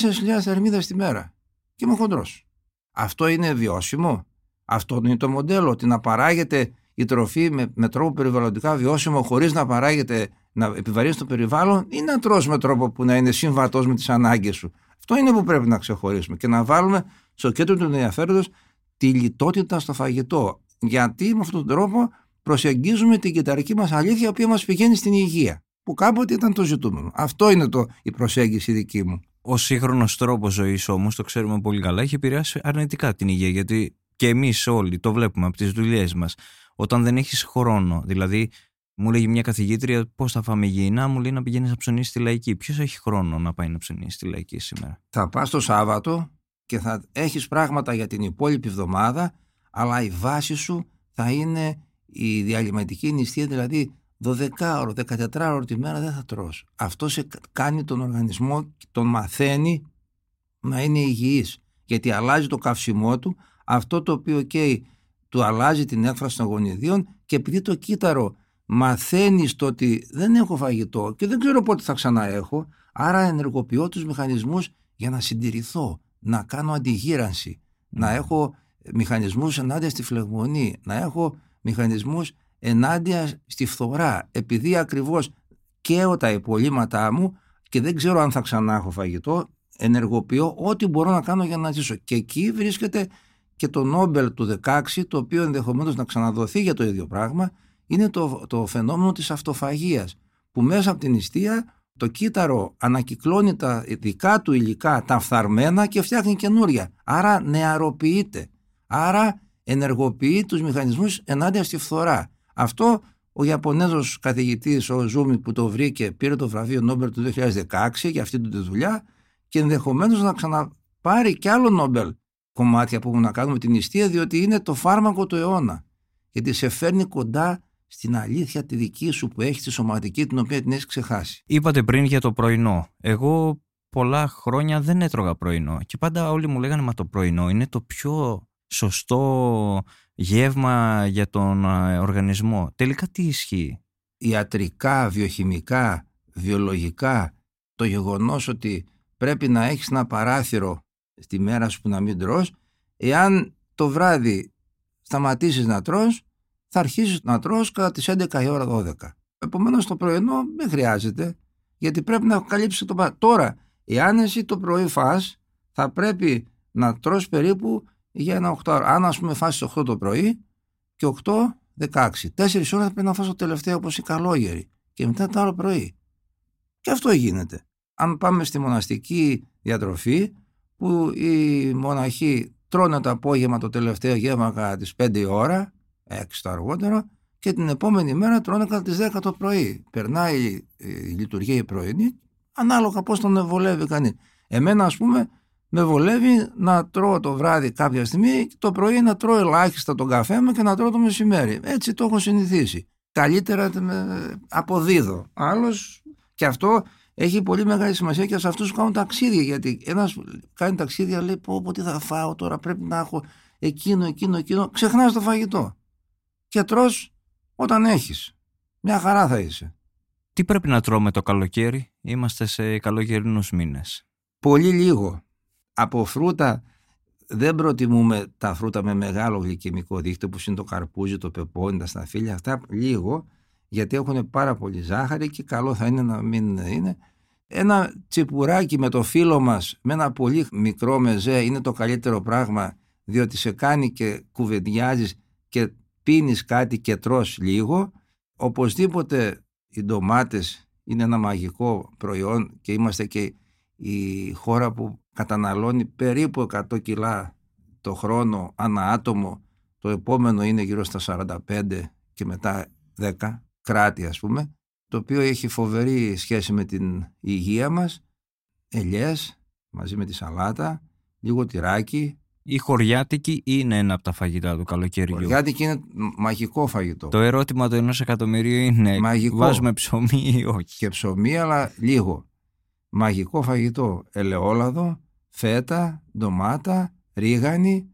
θερμίδες τη μέρα. Και είμαι χοντρός. Αυτό είναι βιώσιμο; Αυτό είναι το μοντέλο. Ότι να παράγεται η τροφή με, με τρόπο περιβαλλοντικά βιώσιμο χωρίς να παράγεται να επιβαρύνει το περιβάλλον ή να τρως με τρόπο που να είναι συμβατό με τις ανάγκες σου; Αυτό είναι που πρέπει να ξεχωρίσουμε και να βάλουμε στο κέντρο του ενδιαφέροντος τη λιτότητα στο φαγητό. Γιατί με αυτόν τον τρόπο προσεγγίζουμε την κεντρική μας αλήθεια, η οποία μας πηγαίνει στην υγεία. Που κάποτε ήταν το ζητούμενο. Αυτό είναι το, η προσέγγιση δική μου. Ο σύγχρονος τρόπος ζωής όμως, το ξέρουμε πολύ καλά, έχει επηρεάσει αρνητικά την υγεία. Γιατί και εμείς όλοι το βλέπουμε από τις δουλειές μας. Όταν δεν έχεις χρόνο, δηλαδή μου λέγει μια καθηγήτρια πώς θα φάμε υγιεινά, μου λέει να πηγαίνεις να ψωνίσεις στη λαϊκή. Ποιος έχει χρόνο να πάει να ψωνίσει στη λαϊκή σήμερα; Θα πας το Σάββατο και θα έχεις πράγματα για την υπόλοιπη εβδομάδα, αλλά η βάση σου θα είναι η διαλυματική νηστεία, δηλαδή 12 ώρο, 14 ώρο τη μέρα δεν θα τρως. Αυτό σε κάνει τον οργανισμό, τον μαθαίνει να είναι υγιής. Γιατί αλλάζει το καυσιμό του, αυτό το οποίο καίει του αλλάζει την έκφραση των γονιδίων και επειδή το κύτταρο μαθαίνεις το ότι δεν έχω φαγητό και δεν ξέρω πότε θα ξανά έχω, άρα ενεργοποιώ τους μηχανισμούς για να συντηρηθώ, να κάνω αντιγύρανση, να έχω μηχανισμούς ενάντια στη φλεγμονή, να έχω μηχανισμούς ενάντια στη φθορά επειδή ακριβώς καίω τα υπολείμματά μου και δεν ξέρω αν θα ξανά έχω φαγητό ενεργοποιώ ό,τι μπορώ να κάνω για να ζήσω. Και εκεί βρίσκεται και το Νόμπελ του 16 το οποίο ενδεχομένως να ξαναδοθεί για το ίδιο πράγμα είναι το, το φαινόμενο της αυτοφαγίας που μέσα από την νηστεία το κύτταρο ανακυκλώνει τα δικά του υλικά τα φθαρμένα και φτιάχνει καινούρια. Άρα νεαροποιείται. Άρα ενεργοποιεί τους μηχανισμούς ενάντια στη φθορά. Αυτό ο Ιαπωνέζος καθηγητής ο Ζούμι που το βρήκε πήρε το βραβείο Νόμπελ του 2016 για αυτή τη δουλειά και ενδεχομένως να ξαναπάρει και άλλο Νόμπελ κομμάτια που έχουν να κάνουν με την νηστεία διότι είναι το φάρμακο του αιώνα. Γιατί σε φέρνει κοντά στην αλήθεια τη δική σου που έχεις τη σωματική την οποία την έχεις ξεχάσει. Είπατε πριν για το πρωινό. Εγώ πολλά χρόνια δεν έτρωγα πρωινό και πάντα όλοι μου λέγανε μα το πρωινό είναι το πιο σωστό γεύμα για τον ε, οργανισμό. Τελικά τι ισχύει; Ιατρικά, βιοχημικά, βιολογικά, το γεγονός ότι πρέπει να έχεις ένα παράθυρο στη μέρα σου που να μην τρως, εάν το βράδυ σταματήσεις να τρως, θα αρχίσεις να τρως κατά τις 11 η ώρα 12. Επομένως το πρωινό δεν χρειάζεται, γιατί πρέπει να καλύψει το παράθυρο. Τώρα, εάν εσύ το πρωί φας, θα πρέπει να τρως περίπου για ένα 8 ώρα. Αν ας πούμε φάσεις 8 το πρωί και 8, 16. 4 ώρες πρέπει να φας το τελευταίο όπως η καλόγερη και μετά το άλλο πρωί. Και αυτό γίνεται. Αν πάμε στη μοναστική διατροφή που οι μοναχοί τρώνε το απόγευμα το τελευταίο γεύμα κατά τις 5 ώρα, 6 το αργότερο, και την επόμενη μέρα τρώνε κατά τις 10 το πρωί. Περνάει η λειτουργία η πρωινή, ανάλογα πώς τον βολεύει κανείς. Εμένα ας πούμε με βολεύει να τρώω το βράδυ κάποια στιγμή και το πρωί να τρώω ελάχιστα τον καφέ μου και να τρώω το μεσημέρι. Έτσι το έχω συνηθίσει. Καλύτερα αποδίδω. Άλλος και αυτό έχει πολύ μεγάλη σημασία και σε αυτούς που κάνουν ταξίδια. Γιατί ένας κάνει ταξίδια, λέει: Πω, πω τι θα φάω τώρα, πρέπει να έχω εκείνο, εκείνο, εκείνο. Ξεχνάς το φαγητό. Και τρώ όταν έχεις. Μια χαρά θα είσαι. Τι πρέπει να τρώμε το καλοκαίρι, είμαστε σε καλοκαιρινού μήνες. Πολύ λίγο από φρούτα δεν προτιμούμε τα φρούτα με μεγάλο γλυκαιμικό δίκτυο που είναι το καρπούζι, το πεπόνι, τα σταφύλια, αυτά λίγο γιατί έχουν πάρα πολύ ζάχαρη και καλό θα είναι να μην είναι. Ένα τσιπουράκι με το φίλο μας, με ένα πολύ μικρό μεζέ είναι το καλύτερο πράγμα διότι σε κάνει και κουβεντιάζεις και πίνεις κάτι και τρως λίγο. Οπωσδήποτε οι ντομάτες είναι ένα μαγικό προϊόν και είμαστε και η χώρα που καταναλώνει περίπου 100 κιλά το χρόνο ανά άτομο. Το επόμενο είναι γύρω στα 45 και μετά 10 κράτη ας πούμε το οποίο έχει φοβερή σχέση με την υγεία μας ελιές μαζί με τη σαλάτα λίγο τυράκι η χωριάτικη είναι ένα από τα φαγητά του καλοκαιριού. Η χωριάτικη είναι μαγικό φαγητό. Το ερώτημα του ενός εκατομμυρίου είναι μαγικό. βάζουμε ψωμί ή όχι; Και ψωμί αλλά λίγο. Μαγικό φαγητό. Ελαιόλαδο, φέτα, ντομάτα, ρίγανη,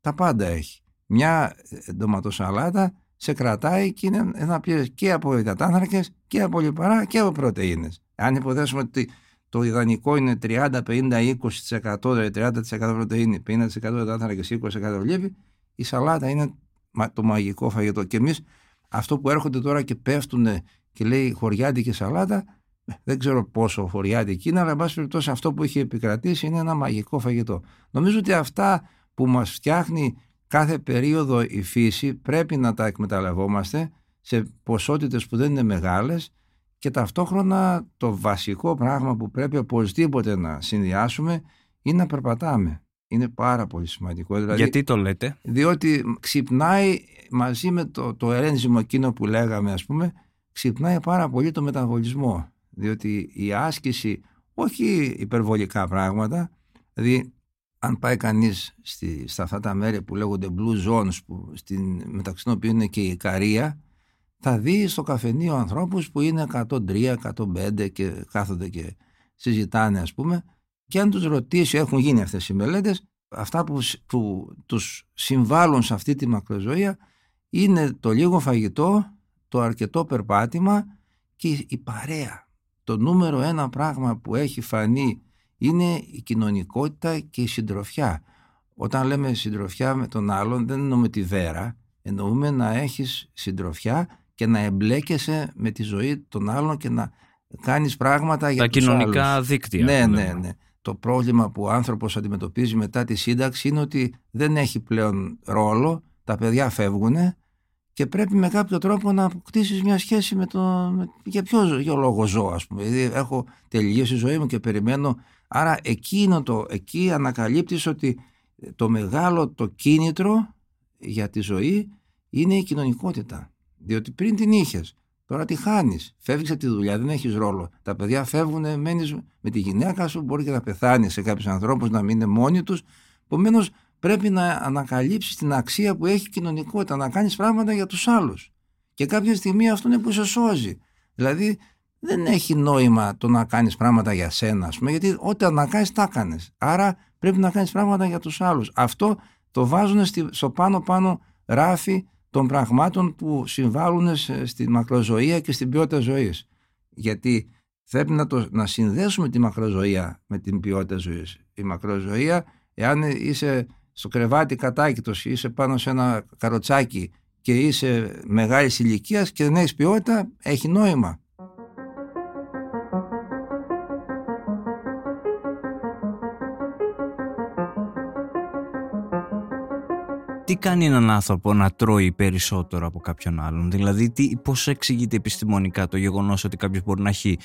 τα πάντα έχει. Μια ε, ντοματοσαλάτα σε κρατάει και είναι ένα και από υδατάνθρακες και από λιπαρά και από πρωτεΐνες. Αν υποθέσουμε ότι το ιδανικό είναι 30, 50, 20%, δηλαδή 30% πρωτεΐνη, 50% υδάτανα και 20% λίπη, η σαλάτα είναι το μαγικό φαγητό. Και εμείς αυτό που έρχονται τώρα και πέφτουν και λέει χωριάτικη σαλάτα, δεν ξέρω πόσο χωριάτικη είναι, αλλά εν πάση περιπτώσει αυτό που έχει επικρατήσει είναι ένα μαγικό φαγητό. Νομίζω ότι αυτά που μας φτιάχνει κάθε περίοδο η φύση πρέπει να τα εκμεταλλευόμαστε σε ποσότητες που δεν είναι μεγάλες και ταυτόχρονα το βασικό πράγμα που πρέπει οπωσδήποτε να συνδυάσουμε είναι να περπατάμε. Είναι πάρα πολύ σημαντικό. Δηλαδή, Γιατί το λέτε; Διότι ξυπνάει μαζί με το, το ερένζιμο εκείνο που λέγαμε ας πούμε, ξυπνάει πάρα πολύ το μεταβολισμό. Διότι η άσκηση, όχι υπερβολικά πράγματα, δηλαδή αν πάει κανείς στη, στα αυτά τα μέρη που λέγονται blue zones, που στην, μεταξύ των οποίων είναι και η Ικαρία, θα δεις στο καφενείο ανθρώπους που είναι 103, 105 και κάθονται και συζητάνε ας πούμε και αν τους ρωτήσει, έχουν γίνει αυτές οι μελέτες, αυτά που, που τους συμβάλλουν σε αυτή τη μακροζωία είναι το λίγο φαγητό, το αρκετό περπάτημα και η παρέα. Το νούμερο ένα πράγμα που έχει φανεί είναι η κοινωνικότητα και η συντροφιά. Όταν λέμε συντροφιά με τον άλλον δεν εννοούμε τη βέρα, εννοούμε να έχεις συντροφιά και να εμπλέκεσαι με τη ζωή των άλλων και να κάνεις πράγματα για Τα τους κοινωνικά άλλους. δίκτυα. Ναι, που ναι, λέμε. ναι. Το πρόβλημα που ο άνθρωπος αντιμετωπίζει μετά τη σύνταξη είναι ότι δεν έχει πλέον ρόλο, τα παιδιά φεύγουν και πρέπει με κάποιο τρόπο να αποκτήσεις μια σχέση με το... με- για ποιο για λόγο ζω ας πούμε. Δηλαδή έχω τελειώσει τη ζωή μου και περιμένω. Άρα εκεί, είναι το, εκεί ανακαλύπτεις ότι το μεγάλο το κίνητρο για τη ζωή είναι η κοινωνικότητα. Διότι πριν την είχες, τώρα τη χάνεις. Φεύγεις από τη δουλειά, δεν έχεις ρόλο. Τα παιδιά φεύγουν, μένεις με τη γυναίκα σου, μπορεί και να πεθάνεις σε κάποιους ανθρώπους, να μείνουν μόνοι τους. Επομένως, πρέπει να ανακαλύψεις την αξία που έχει η κοινωνικότητα, να κάνεις πράγματα για τους άλλους. Και κάποια στιγμή αυτό είναι που σε σώζει. Δηλαδή, δεν έχει νόημα το να κάνεις πράγματα για σένα, ας πούμε, γιατί ό,τι να κάνει, τα έκανες. Άρα πρέπει να κάνεις πράγματα για τους άλλους. Αυτό το βάζουν στη- στο πάνω-πάνω ράφι των πραγμάτων που συμβάλλουν σε- στη μακροζωία και στην ποιότητα ζωής. Γιατί πρέπει να, το, να συνδέσουμε τη μακροζωία με την ποιότητα ζωής. Η μακροζωία, εάν είσαι στο κρεβάτι κατάκητος, είσαι πάνω σε ένα καροτσάκι και είσαι μεγάλης ηλικίας και δεν έχεις ποιότητα, έχει νόημα. Τι κάνει έναν άνθρωπο να τρώει περισσότερο από κάποιον άλλον; Δηλαδή, τι, πώς εξηγείται επιστημονικά το γεγονός ότι κάποιος μπορεί να έχει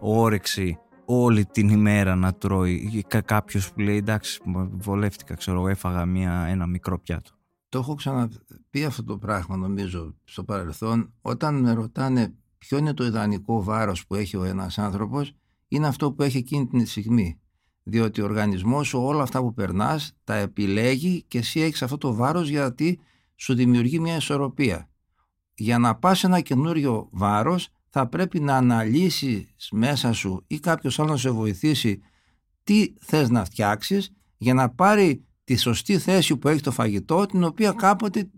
όρεξη όλη την ημέρα να τρώει; Κα, κάποιος που λέει εντάξει, βολεύτηκα, ξέρω, εγώ, έφαγα μια, ένα μικρό πιάτο. Το έχω ξαναπεί αυτό το πράγμα νομίζω στο παρελθόν. Όταν με ρωτάνε ποιο είναι το ιδανικό βάρος που έχει ο ένας άνθρωπος, είναι αυτό που έχει εκείνη την στιγμή. Διότι ο οργανισμός σου όλα αυτά που περνάς τα επιλέγει και εσύ έχεις αυτό το βάρος γιατί σου δημιουργεί μια ισορροπία. Για να πας σε ένα καινούριο βάρος θα πρέπει να αναλύσεις μέσα σου ή κάποιος άλλος να σε βοηθήσει τι θες να φτιάξεις για να πάρει τη σωστή θέση που έχει το φαγητό την οποία κάποτε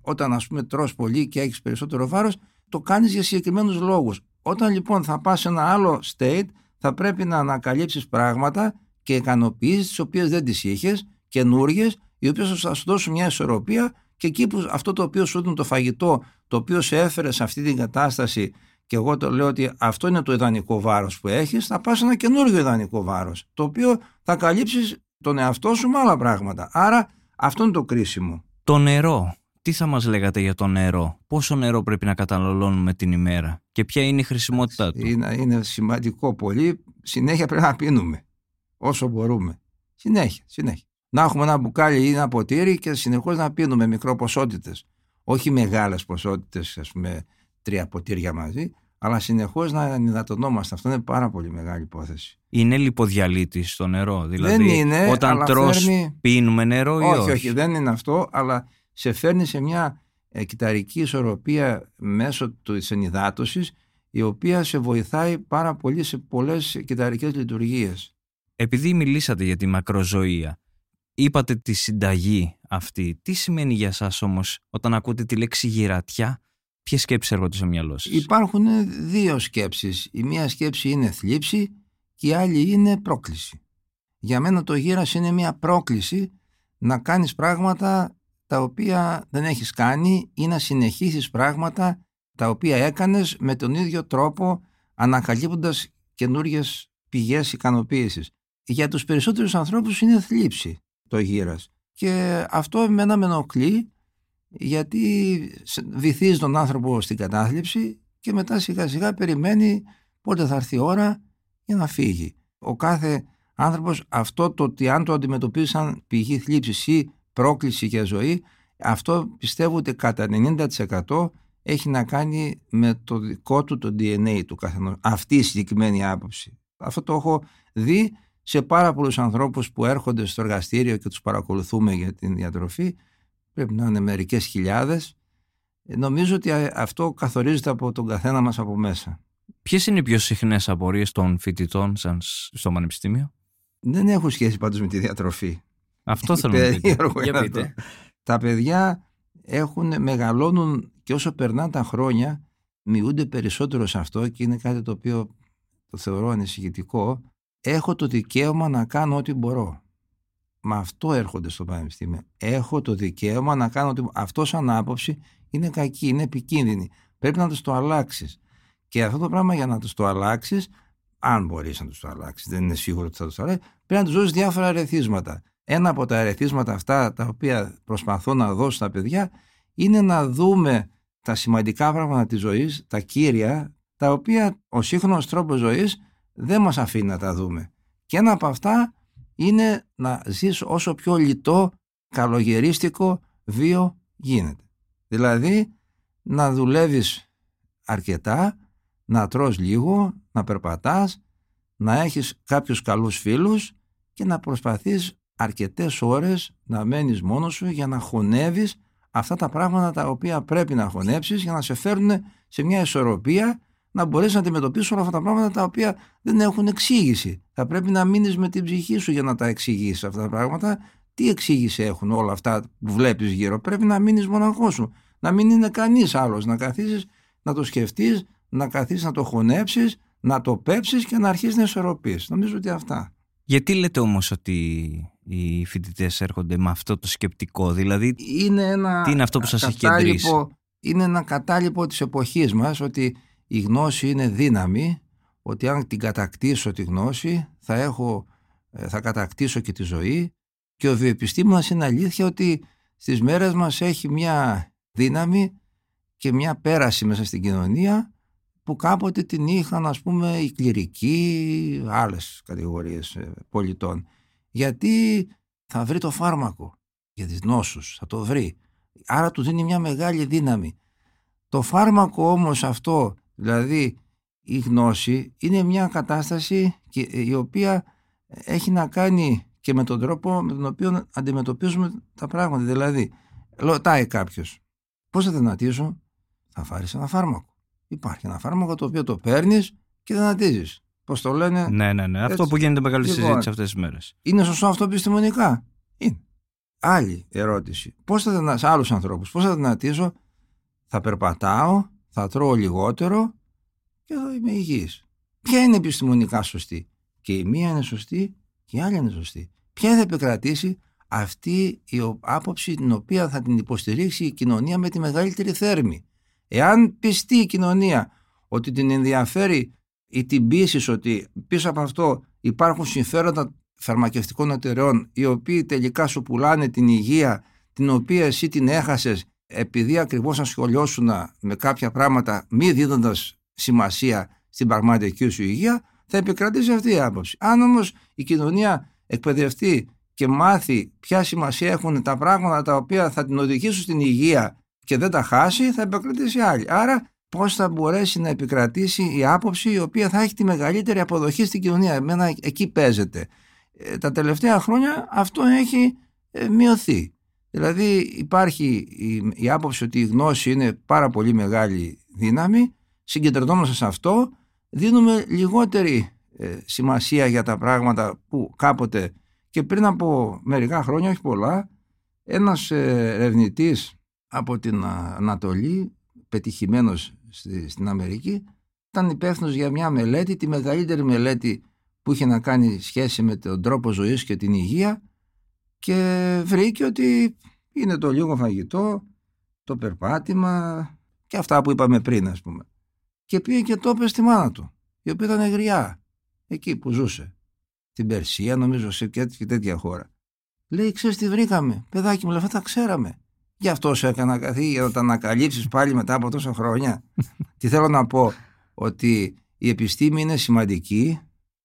όταν ας πούμε τρως πολύ και έχεις περισσότερο βάρος το κάνεις για συγκεκριμένους λόγους. Όταν λοιπόν θα πας σε ένα άλλο state θα πρέπει να ανακαλύψεις πράγματα και ικανοποιήσεις τις οποίες δεν τις είχες, καινούριε, οι οποίες θα σου δώσουν μια ισορροπία και εκεί που αυτό το οποίο σου έδινε το φαγητό, το οποίο σε έφερε σε αυτή την κατάσταση και εγώ το λέω ότι αυτό είναι το ιδανικό βάρος που έχεις, θα πας σε ένα καινούργιο ιδανικό βάρος, το οποίο θα καλύψεις τον εαυτό σου με άλλα πράγματα. Άρα αυτό είναι το κρίσιμο. Το νερό. τι θα μας λέγατε για το νερό, πόσο νερό πρέπει να καταναλώνουμε την ημέρα και ποια είναι η χρησιμότητά του; Είναι, είναι σημαντικό πολύ, συνέχεια πρέπει να πίνουμε όσο μπορούμε. Συνέχεια, συνέχεια. Να έχουμε ένα μπουκάλι ή ένα ποτήρι και συνεχώς να πίνουμε μικροποσότητες. Όχι μεγάλες ποσότητες, ας πούμε τρία ποτήρια μαζί, αλλά συνεχώς να ενυδατωνόμαστε. Αυτό είναι πάρα πολύ μεγάλη υπόθεση. Είναι λιποδιαλύτη στο νερό, δηλαδή δεν είναι, όταν αλλά τρως φέρνει... πίνουμε νερό ή όχι, όχι; όχι, δεν είναι αυτό, αλλά σε φέρνει σε μια ε, κυταρική ισορροπία μέσω της ενυδάτωσης η οποία σε βοηθάει πάρα πολύ σε πολλές κυταρικές λειτουργίες. Επειδή μιλήσατε για τη μακροζωία, είπατε τη συνταγή αυτή. Τι σημαίνει για σας όμως όταν ακούτε τη λέξη γυρατιά, ποιες σκέψεις έρχονται στο μυαλό σας; Υπάρχουν δύο σκέψεις. Η μία σκέψη είναι θλίψη και η άλλη είναι πρόκληση. Για μένα το γύρας είναι μια πρόκληση να κάνεις πράγματα τα οποία δεν έχεις κάνει ή να συνεχίσεις πράγματα τα οποία έκανες με τον ίδιο τρόπο ανακαλύπτοντας καινούριες πηγές ικανοποίησης. Για τους περισσότερους ανθρώπους είναι θλίψη το γύρας και αυτό εμένα με ενοχλεί γιατί βυθίζει τον άνθρωπο στην κατάθλιψη και μετά σιγά σιγά περιμένει πότε θα έρθει η ώρα για να φύγει. Ο κάθε άνθρωπος αυτό το ότι αν το αντιμετωπίσει σαν πηγή θλίψης ή πρόκληση για ζωή αυτό πιστεύω ότι κατά 90% έχει να κάνει με το δικό του το DNA του καθενός. Αυτή η συγκεκριμένη άποψη. Αυτό το έχω δει σε πάρα πολλούς ανθρώπους που έρχονται στο εργαστήριο και τους παρακολουθούμε για την διατροφή. Πρέπει να είναι μερικές χιλιάδες. Νομίζω ότι αυτό καθορίζεται από τον καθένα μας από μέσα. Ποιες είναι οι πιο συχνές απορίες των φοιτητών σα στο Πανεπιστήμιο, Δεν έχουν σχέση πάντως με τη διατροφή. Αυτό θέλω να πείτε. Περίεργο Για είναι πείτε. αυτό. Τα παιδιά έχουν, μεγαλώνουν και όσο περνάνε τα χρόνια μειούνται περισσότερο σε αυτό και είναι κάτι το οποίο το θεωρώ ανησυχητικό. Έχω το δικαίωμα να κάνω ό,τι μπορώ. Με αυτό έρχονται στο πανεπιστήμιο. Έχω το δικαίωμα να κάνω ό,τι Αυτό σαν άποψη είναι κακή, είναι επικίνδυνη. Πρέπει να το το αλλάξεις. Και αυτό το πράγμα για να το το αλλάξεις, αν μπορείς να το το αλλάξεις, δεν είναι σίγουρο ότι θα το αλλάξει, πρέπει να τους δώσεις διάφορα ερεθίσματα. Ένα από τα ερεθίσματα αυτά τα οποία προσπαθώ να δώσω στα παιδιά είναι να δούμε τα σημαντικά πράγματα της ζωής, τα κύρια, τα οποία ο σύγχρονος τρόπος ζωής δεν μας αφήνει να τα δούμε. Και ένα από αυτά είναι να ζεις όσο πιο λιτό, καλογερίστικο βίο γίνεται. Δηλαδή να δουλεύεις αρκετά, να τρως λίγο, να περπατάς, να έχεις κάποιους καλούς φίλους και να προσπαθείς αρκετές ώρες να μένεις μόνος σου για να χωνεύεις αυτά τα πράγματα τα οποία πρέπει να χωνέψεις για να σε φέρουν σε μια ισορροπία να μπορέσεις να αντιμετωπίσεις όλα αυτά τα πράγματα τα οποία δεν έχουν εξήγηση. Θα πρέπει να μείνεις με την ψυχή σου για να τα εξηγήσεις αυτά τα πράγματα. Τι εξήγηση έχουν όλα αυτά που βλέπεις γύρω; Πρέπει να μείνεις μοναχός σου. Να μην είναι κανείς άλλος. Να καθίσεις να το σκεφτείς, να καθίσεις να το χωνέψεις, να το πέψεις και να αρχίσεις να ισορροπείς. Νομίζω ότι αυτά. Γιατί λέτε όμως ότι οι φοιτητές έρχονται με αυτό το σκεπτικό, δηλαδή Είναι ένα Τι είναι αυτό που σας έχει κατάλοιπο- κεντρήσει; Είναι ένα κατάλοιπο της εποχής μας ότι η γνώση είναι δύναμη, ότι αν την κατακτήσω τη γνώση θα, έχω, ε, θα κατακτήσω και τη ζωή και ο βιοεπιστήμονας είναι αλήθεια ότι στις μέρες μας έχει μια δύναμη και μια πέραση μέσα στην κοινωνία που κάποτε την είχαν ας πούμε οι κληρικοί, άλλες κατηγορίες ε, πολιτών. Γιατί θα βρει το φάρμακο για τις νόσους, θα το βρει. Άρα του δίνει μια μεγάλη δύναμη. Το φάρμακο όμως αυτό, δηλαδή η γνώση, είναι μια κατάσταση και- η οποία έχει να κάνει και με τον τρόπο με τον οποίο αντιμετωπίζουμε τα πράγματα. Δηλαδή, ρωτάει κάποιος, πώς θα δυνατήσω, θα φάρεις ένα φάρμακο. Υπάρχει ένα φάρμακο το οποίο το παίρνεις και δυνατίζεις. Πώς το λένε, Ναι, ναι, ναι. Αυτό Έτσι. που γίνεται μεγάλη Λοιπόν. συζήτηση αυτές τις μέρες. είναι σωστό αυτό επιστημονικά; Είναι. Άλλη ερώτηση. Πώς θα δυνα... σε άλλους ανθρώπους, πώς θα δυνατήσω, θα περπατάω, θα τρώω λιγότερο και θα είμαι υγιής. Ποια είναι επιστημονικά σωστή; Και η μία είναι σωστή και η άλλη είναι σωστή. Ποια θα επικρατήσει αυτή η ο- άποψη την οποία θα την υποστηρίξει η κοινωνία με τη μεγαλύτερη θέρμη; Εάν πιστεί η κοινωνία ότι την ενδιαφέρει ή την πείσει ότι πίσω από αυτό υπάρχουν συμφέροντα φαρμακευτικών εταιρεών οι οποίοι τελικά σου πουλάνε την υγεία την οποία εσύ την έχασες επειδή ακριβώς ασχολιώσουν με κάποια πράγματα μη δίνοντας σημασία στην πραγματική σου υγεία θα επικρατήσει αυτή η άποψη. Αν όμως η κοινωνία εκπαιδευτεί και μάθει ποια σημασία έχουν τα πράγματα τα οποία θα την οδηγήσουν στην υγεία και δεν τα χάσει θα επικρατήσει άλλη. Άρα πώς θα μπορέσει να επικρατήσει η άποψη η οποία θα έχει τη μεγαλύτερη αποδοχή στην κοινωνία; Εμένα εκεί παίζεται. Ε, τα τελευταία χρόνια αυτό έχει ε, μειωθεί. Δηλαδή υπάρχει η, η άποψη ότι η γνώση είναι πάρα πολύ μεγάλη δύναμη, συγκεντρωνόμαστε σε αυτό, δίνουμε λιγότερη ε, σημασία για τα πράγματα που κάποτε και πριν από μερικά χρόνια, όχι πολλά, ένας ερευνητής από την Ανατολή, πετυχημένος στην Αμερική, ήταν υπεύθυνος για μια μελέτη, τη μεγαλύτερη μελέτη που είχε να κάνει σχέση με τον τρόπο ζωής και την υγεία και βρήκε ότι είναι το λίγο φαγητό, το περπάτημα και αυτά που είπαμε πριν ας πούμε. Και πήγε και το είπε στη μάνα του, η οποία ήταν γριά, εκεί που ζούσε. Στην Περσία νομίζω σε και τέτοια χώρα. Λέει, ξέρεις τι βρήκαμε, παιδάκι μου, αυτά τα ξέραμε. Γι' αυτό σου έκανα καθή για να τα ανακαλύψεις πάλι μετά από τόσα χρόνια. τι θέλω να πω, ότι η επιστήμη είναι σημαντική,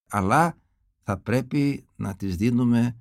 αλλά θα πρέπει να της δίνουμε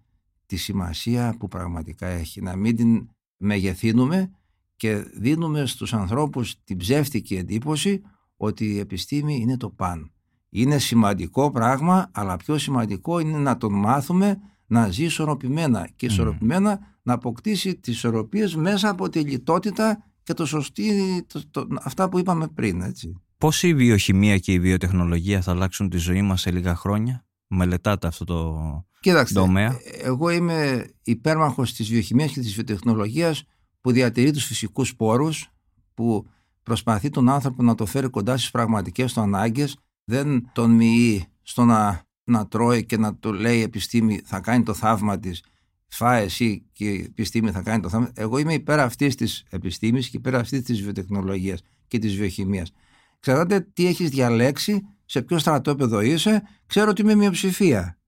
τη σημασία που πραγματικά έχει. Να μην την μεγεθύνουμε και δίνουμε στους ανθρώπους την ψεύτικη εντύπωση ότι η επιστήμη είναι το παν. Είναι σημαντικό πράγμα, αλλά πιο σημαντικό είναι να τον μάθουμε να ζει ισορροπημένα και ισορροπημένα να αποκτήσει τις ισορροπίες μέσα από τη λιτότητα και το σωστή, το, αυτά που είπαμε πριν. Έτσι. Πώς η βιοχημία και η βιοτεχνολογία θα αλλάξουν τη ζωή μας σε λίγα χρόνια, μελετάτε αυτό το Κοίταξτε, τομέα. Εγώ είμαι υπέρμαχος της βιοχημίας και της βιοτεχνολογίας που διατηρεί τους φυσικούς πόρους, που προσπαθεί τον άνθρωπο να το φέρει κοντά στις πραγματικές του ανάγκες, δεν τον μοιεί στο να, να τρώει και να του λέει η επιστήμη θα κάνει το θαύμα της φά εσύ και η επιστήμη θα κάνει το θαύμα. Εγώ είμαι υπέρ αυτής της επιστήμης και υπέρ αυτής της βιοτεχνολογίας και της βιοχημίας. Ξέρετε τι έχεις διαλέξει, σε ποιο στρατόπεδο είσαι, ξέρω ότι είμαι μειοψηφία.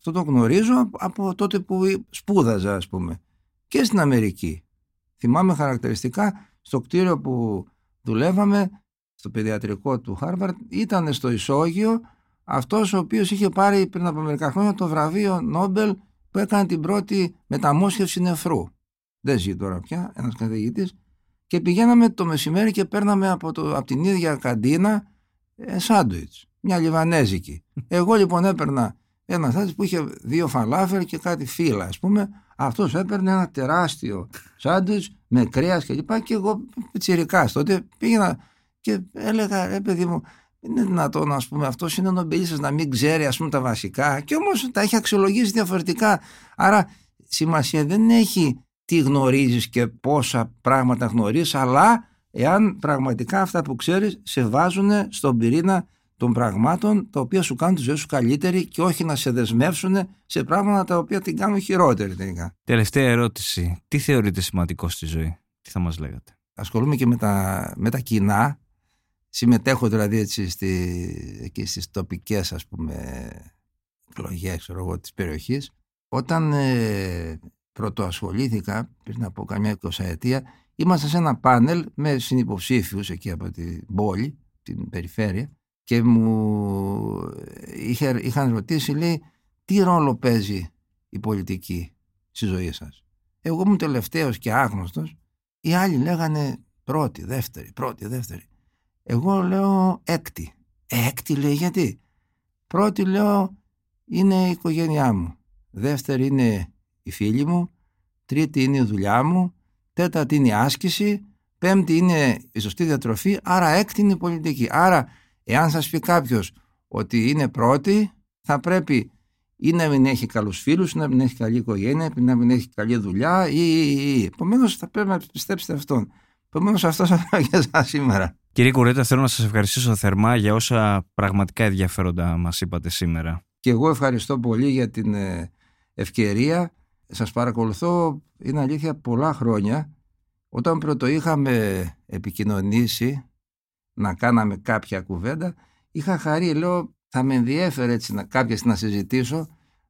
Αυτό το γνωρίζω από τότε που σπούδαζα, ας πούμε. Και στην Αμερική. Θυμάμαι χαρακτηριστικά στο κτίριο που δουλεύαμε, στο παιδιατρικό του Χάρβαρντ, ήταν στο ισόγειο αυτός ο οποίος είχε πάρει πριν από μερικά χρόνια το βραβείο Νόμπελ που έκανε την πρώτη μεταμόσχευση νεφρού. Δεν ζει τώρα πια, ένας καθηγητής. Και πηγαίναμε το μεσημέρι και παίρναμε από, το, από την ίδια καντίνα ε, σάντουιτς, μια λιβανέζικη. Εγώ λοιπόν έπαιρνα ένα σάντουιτς που είχε δύο φαλάφελ και κάτι φύλλα ας πούμε. Αυτός έπαιρνε ένα τεράστιο σάντουιτς με κρέας και λοιπά και εγώ τσιρικάς τότε πήγαινα και έλεγα ρε παιδί μου είναι δυνατόν, ας πούμε, αυτός είναι νομπελίστας να μην ξέρει ας πούμε, τα βασικά και όμως τα έχει αξιολογήσει διαφορετικά. Άρα σημασία δεν έχει τι γνωρίζεις και πόσα πράγματα γνωρίζεις, αλλά εάν πραγματικά αυτά που ξέρεις σε βάζουν στον πυρήνα των πραγμάτων τα οποία σου κάνουν τη ζωή σου καλύτερη και όχι να σε δεσμεύσουν σε πράγματα τα οποία την κάνουν χειρότερη τελικά. Τελευταία ερώτηση. Τι θεωρείτε σημαντικό στη ζωή, τι θα μας λέγατε; Ασχολούμαι και με τα, με τα κοινά συμμετέχω δηλαδή έτσι στη, και στις τοπικές ας πούμε εκλογές ξέρω εγώ, της περιοχής όταν ε, πρωτοασχολήθηκα πριν από καμιά εικοσαετία ήμασταν σε ένα πάνελ με συνυποψήφιους εκεί από την πόλη την περιφέρεια και μου είχε, είχαν ρωτήσει λέει τι ρόλο παίζει η πολιτική στη ζωή σας; Εγώ ήμουν τελευταίος και άγνωστος οι άλλοι λέγανε πρώτη, δεύτερη, πρώτη, δεύτερη εγώ λέω έκτη. Έκτη λέει γιατί; Πρώτη λέω είναι η οικογένειά μου. Δεύτερη είναι η φίλη μου. Τρίτη είναι η δουλειά μου. Τέταρτη είναι η άσκηση. Πέμπτη είναι η σωστή διατροφή. Άρα έκτη είναι η πολιτική. Άρα εάν σας πει κάποιος ότι είναι πρώτη θα πρέπει ή να μην έχει καλούς φίλους, ή να μην έχει καλή οικογένεια, ή να μην έχει καλή δουλειά ή, ή, ή. Επομένως θα πρέπει να πιστέψετε αυτόν. Επομένως αυτό θα για εσάς σήμερα. Κύριε Κουρέτα, θέλω να σας ευχαριστήσω θερμά για όσα πραγματικά ενδιαφέροντα μας είπατε σήμερα. Και εγώ ευχαριστώ πολύ για την ε, ευκαιρία. Σας παρακολουθώ, είναι αλήθεια, πολλά χρόνια. Όταν πρώτο είχαμε επικοινωνήσει να κάναμε κάποια κουβέντα, είχα χαρεί, λέω, θα με ενδιέφερε έτσι να, κάποια να συζητήσω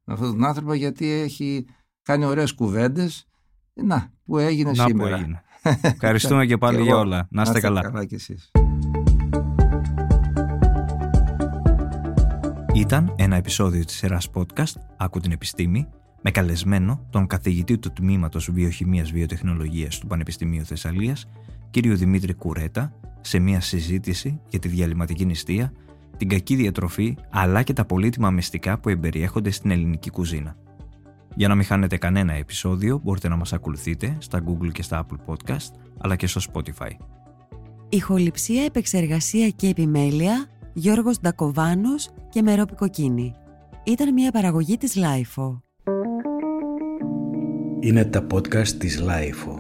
με αυτόν τον άνθρωπο γιατί έχει κάνει ωραίες κουβέντες. Να, που έγινε να σήμερα. Που έγινε. Ευχαριστούμε και πάλι Και για εγώ. όλα. Να είστε καλά. καλά κι εσείς. Ήταν ένα επεισόδιο της σειράς podcast «Άκου την επιστήμη» με καλεσμένο τον καθηγητή του Τμήματος Βιοχημίας Βιοτεχνολογίας του Πανεπιστημίου Θεσσαλίας, κύριο Δημήτρη Κουρέτα, σε μια συζήτηση για τη διαλυματική νηστεία, την κακή διατροφή αλλά και τα πολύτιμα μυστικά που εμπεριέχονται στην ελληνική κουζίνα. Για να μην χάνετε κανένα επεισόδιο μπορείτε να μας ακολουθείτε στα Google και στα Apple Podcasts αλλά και στο Spotify. Ηχοληψία, επεξεργασία και επιμέλεια Γιώργος Ντακοβάνος και Μερόπη Κοκκίνη. Ήταν μια παραγωγή της LiFO. Είναι τα podcast της LiFO.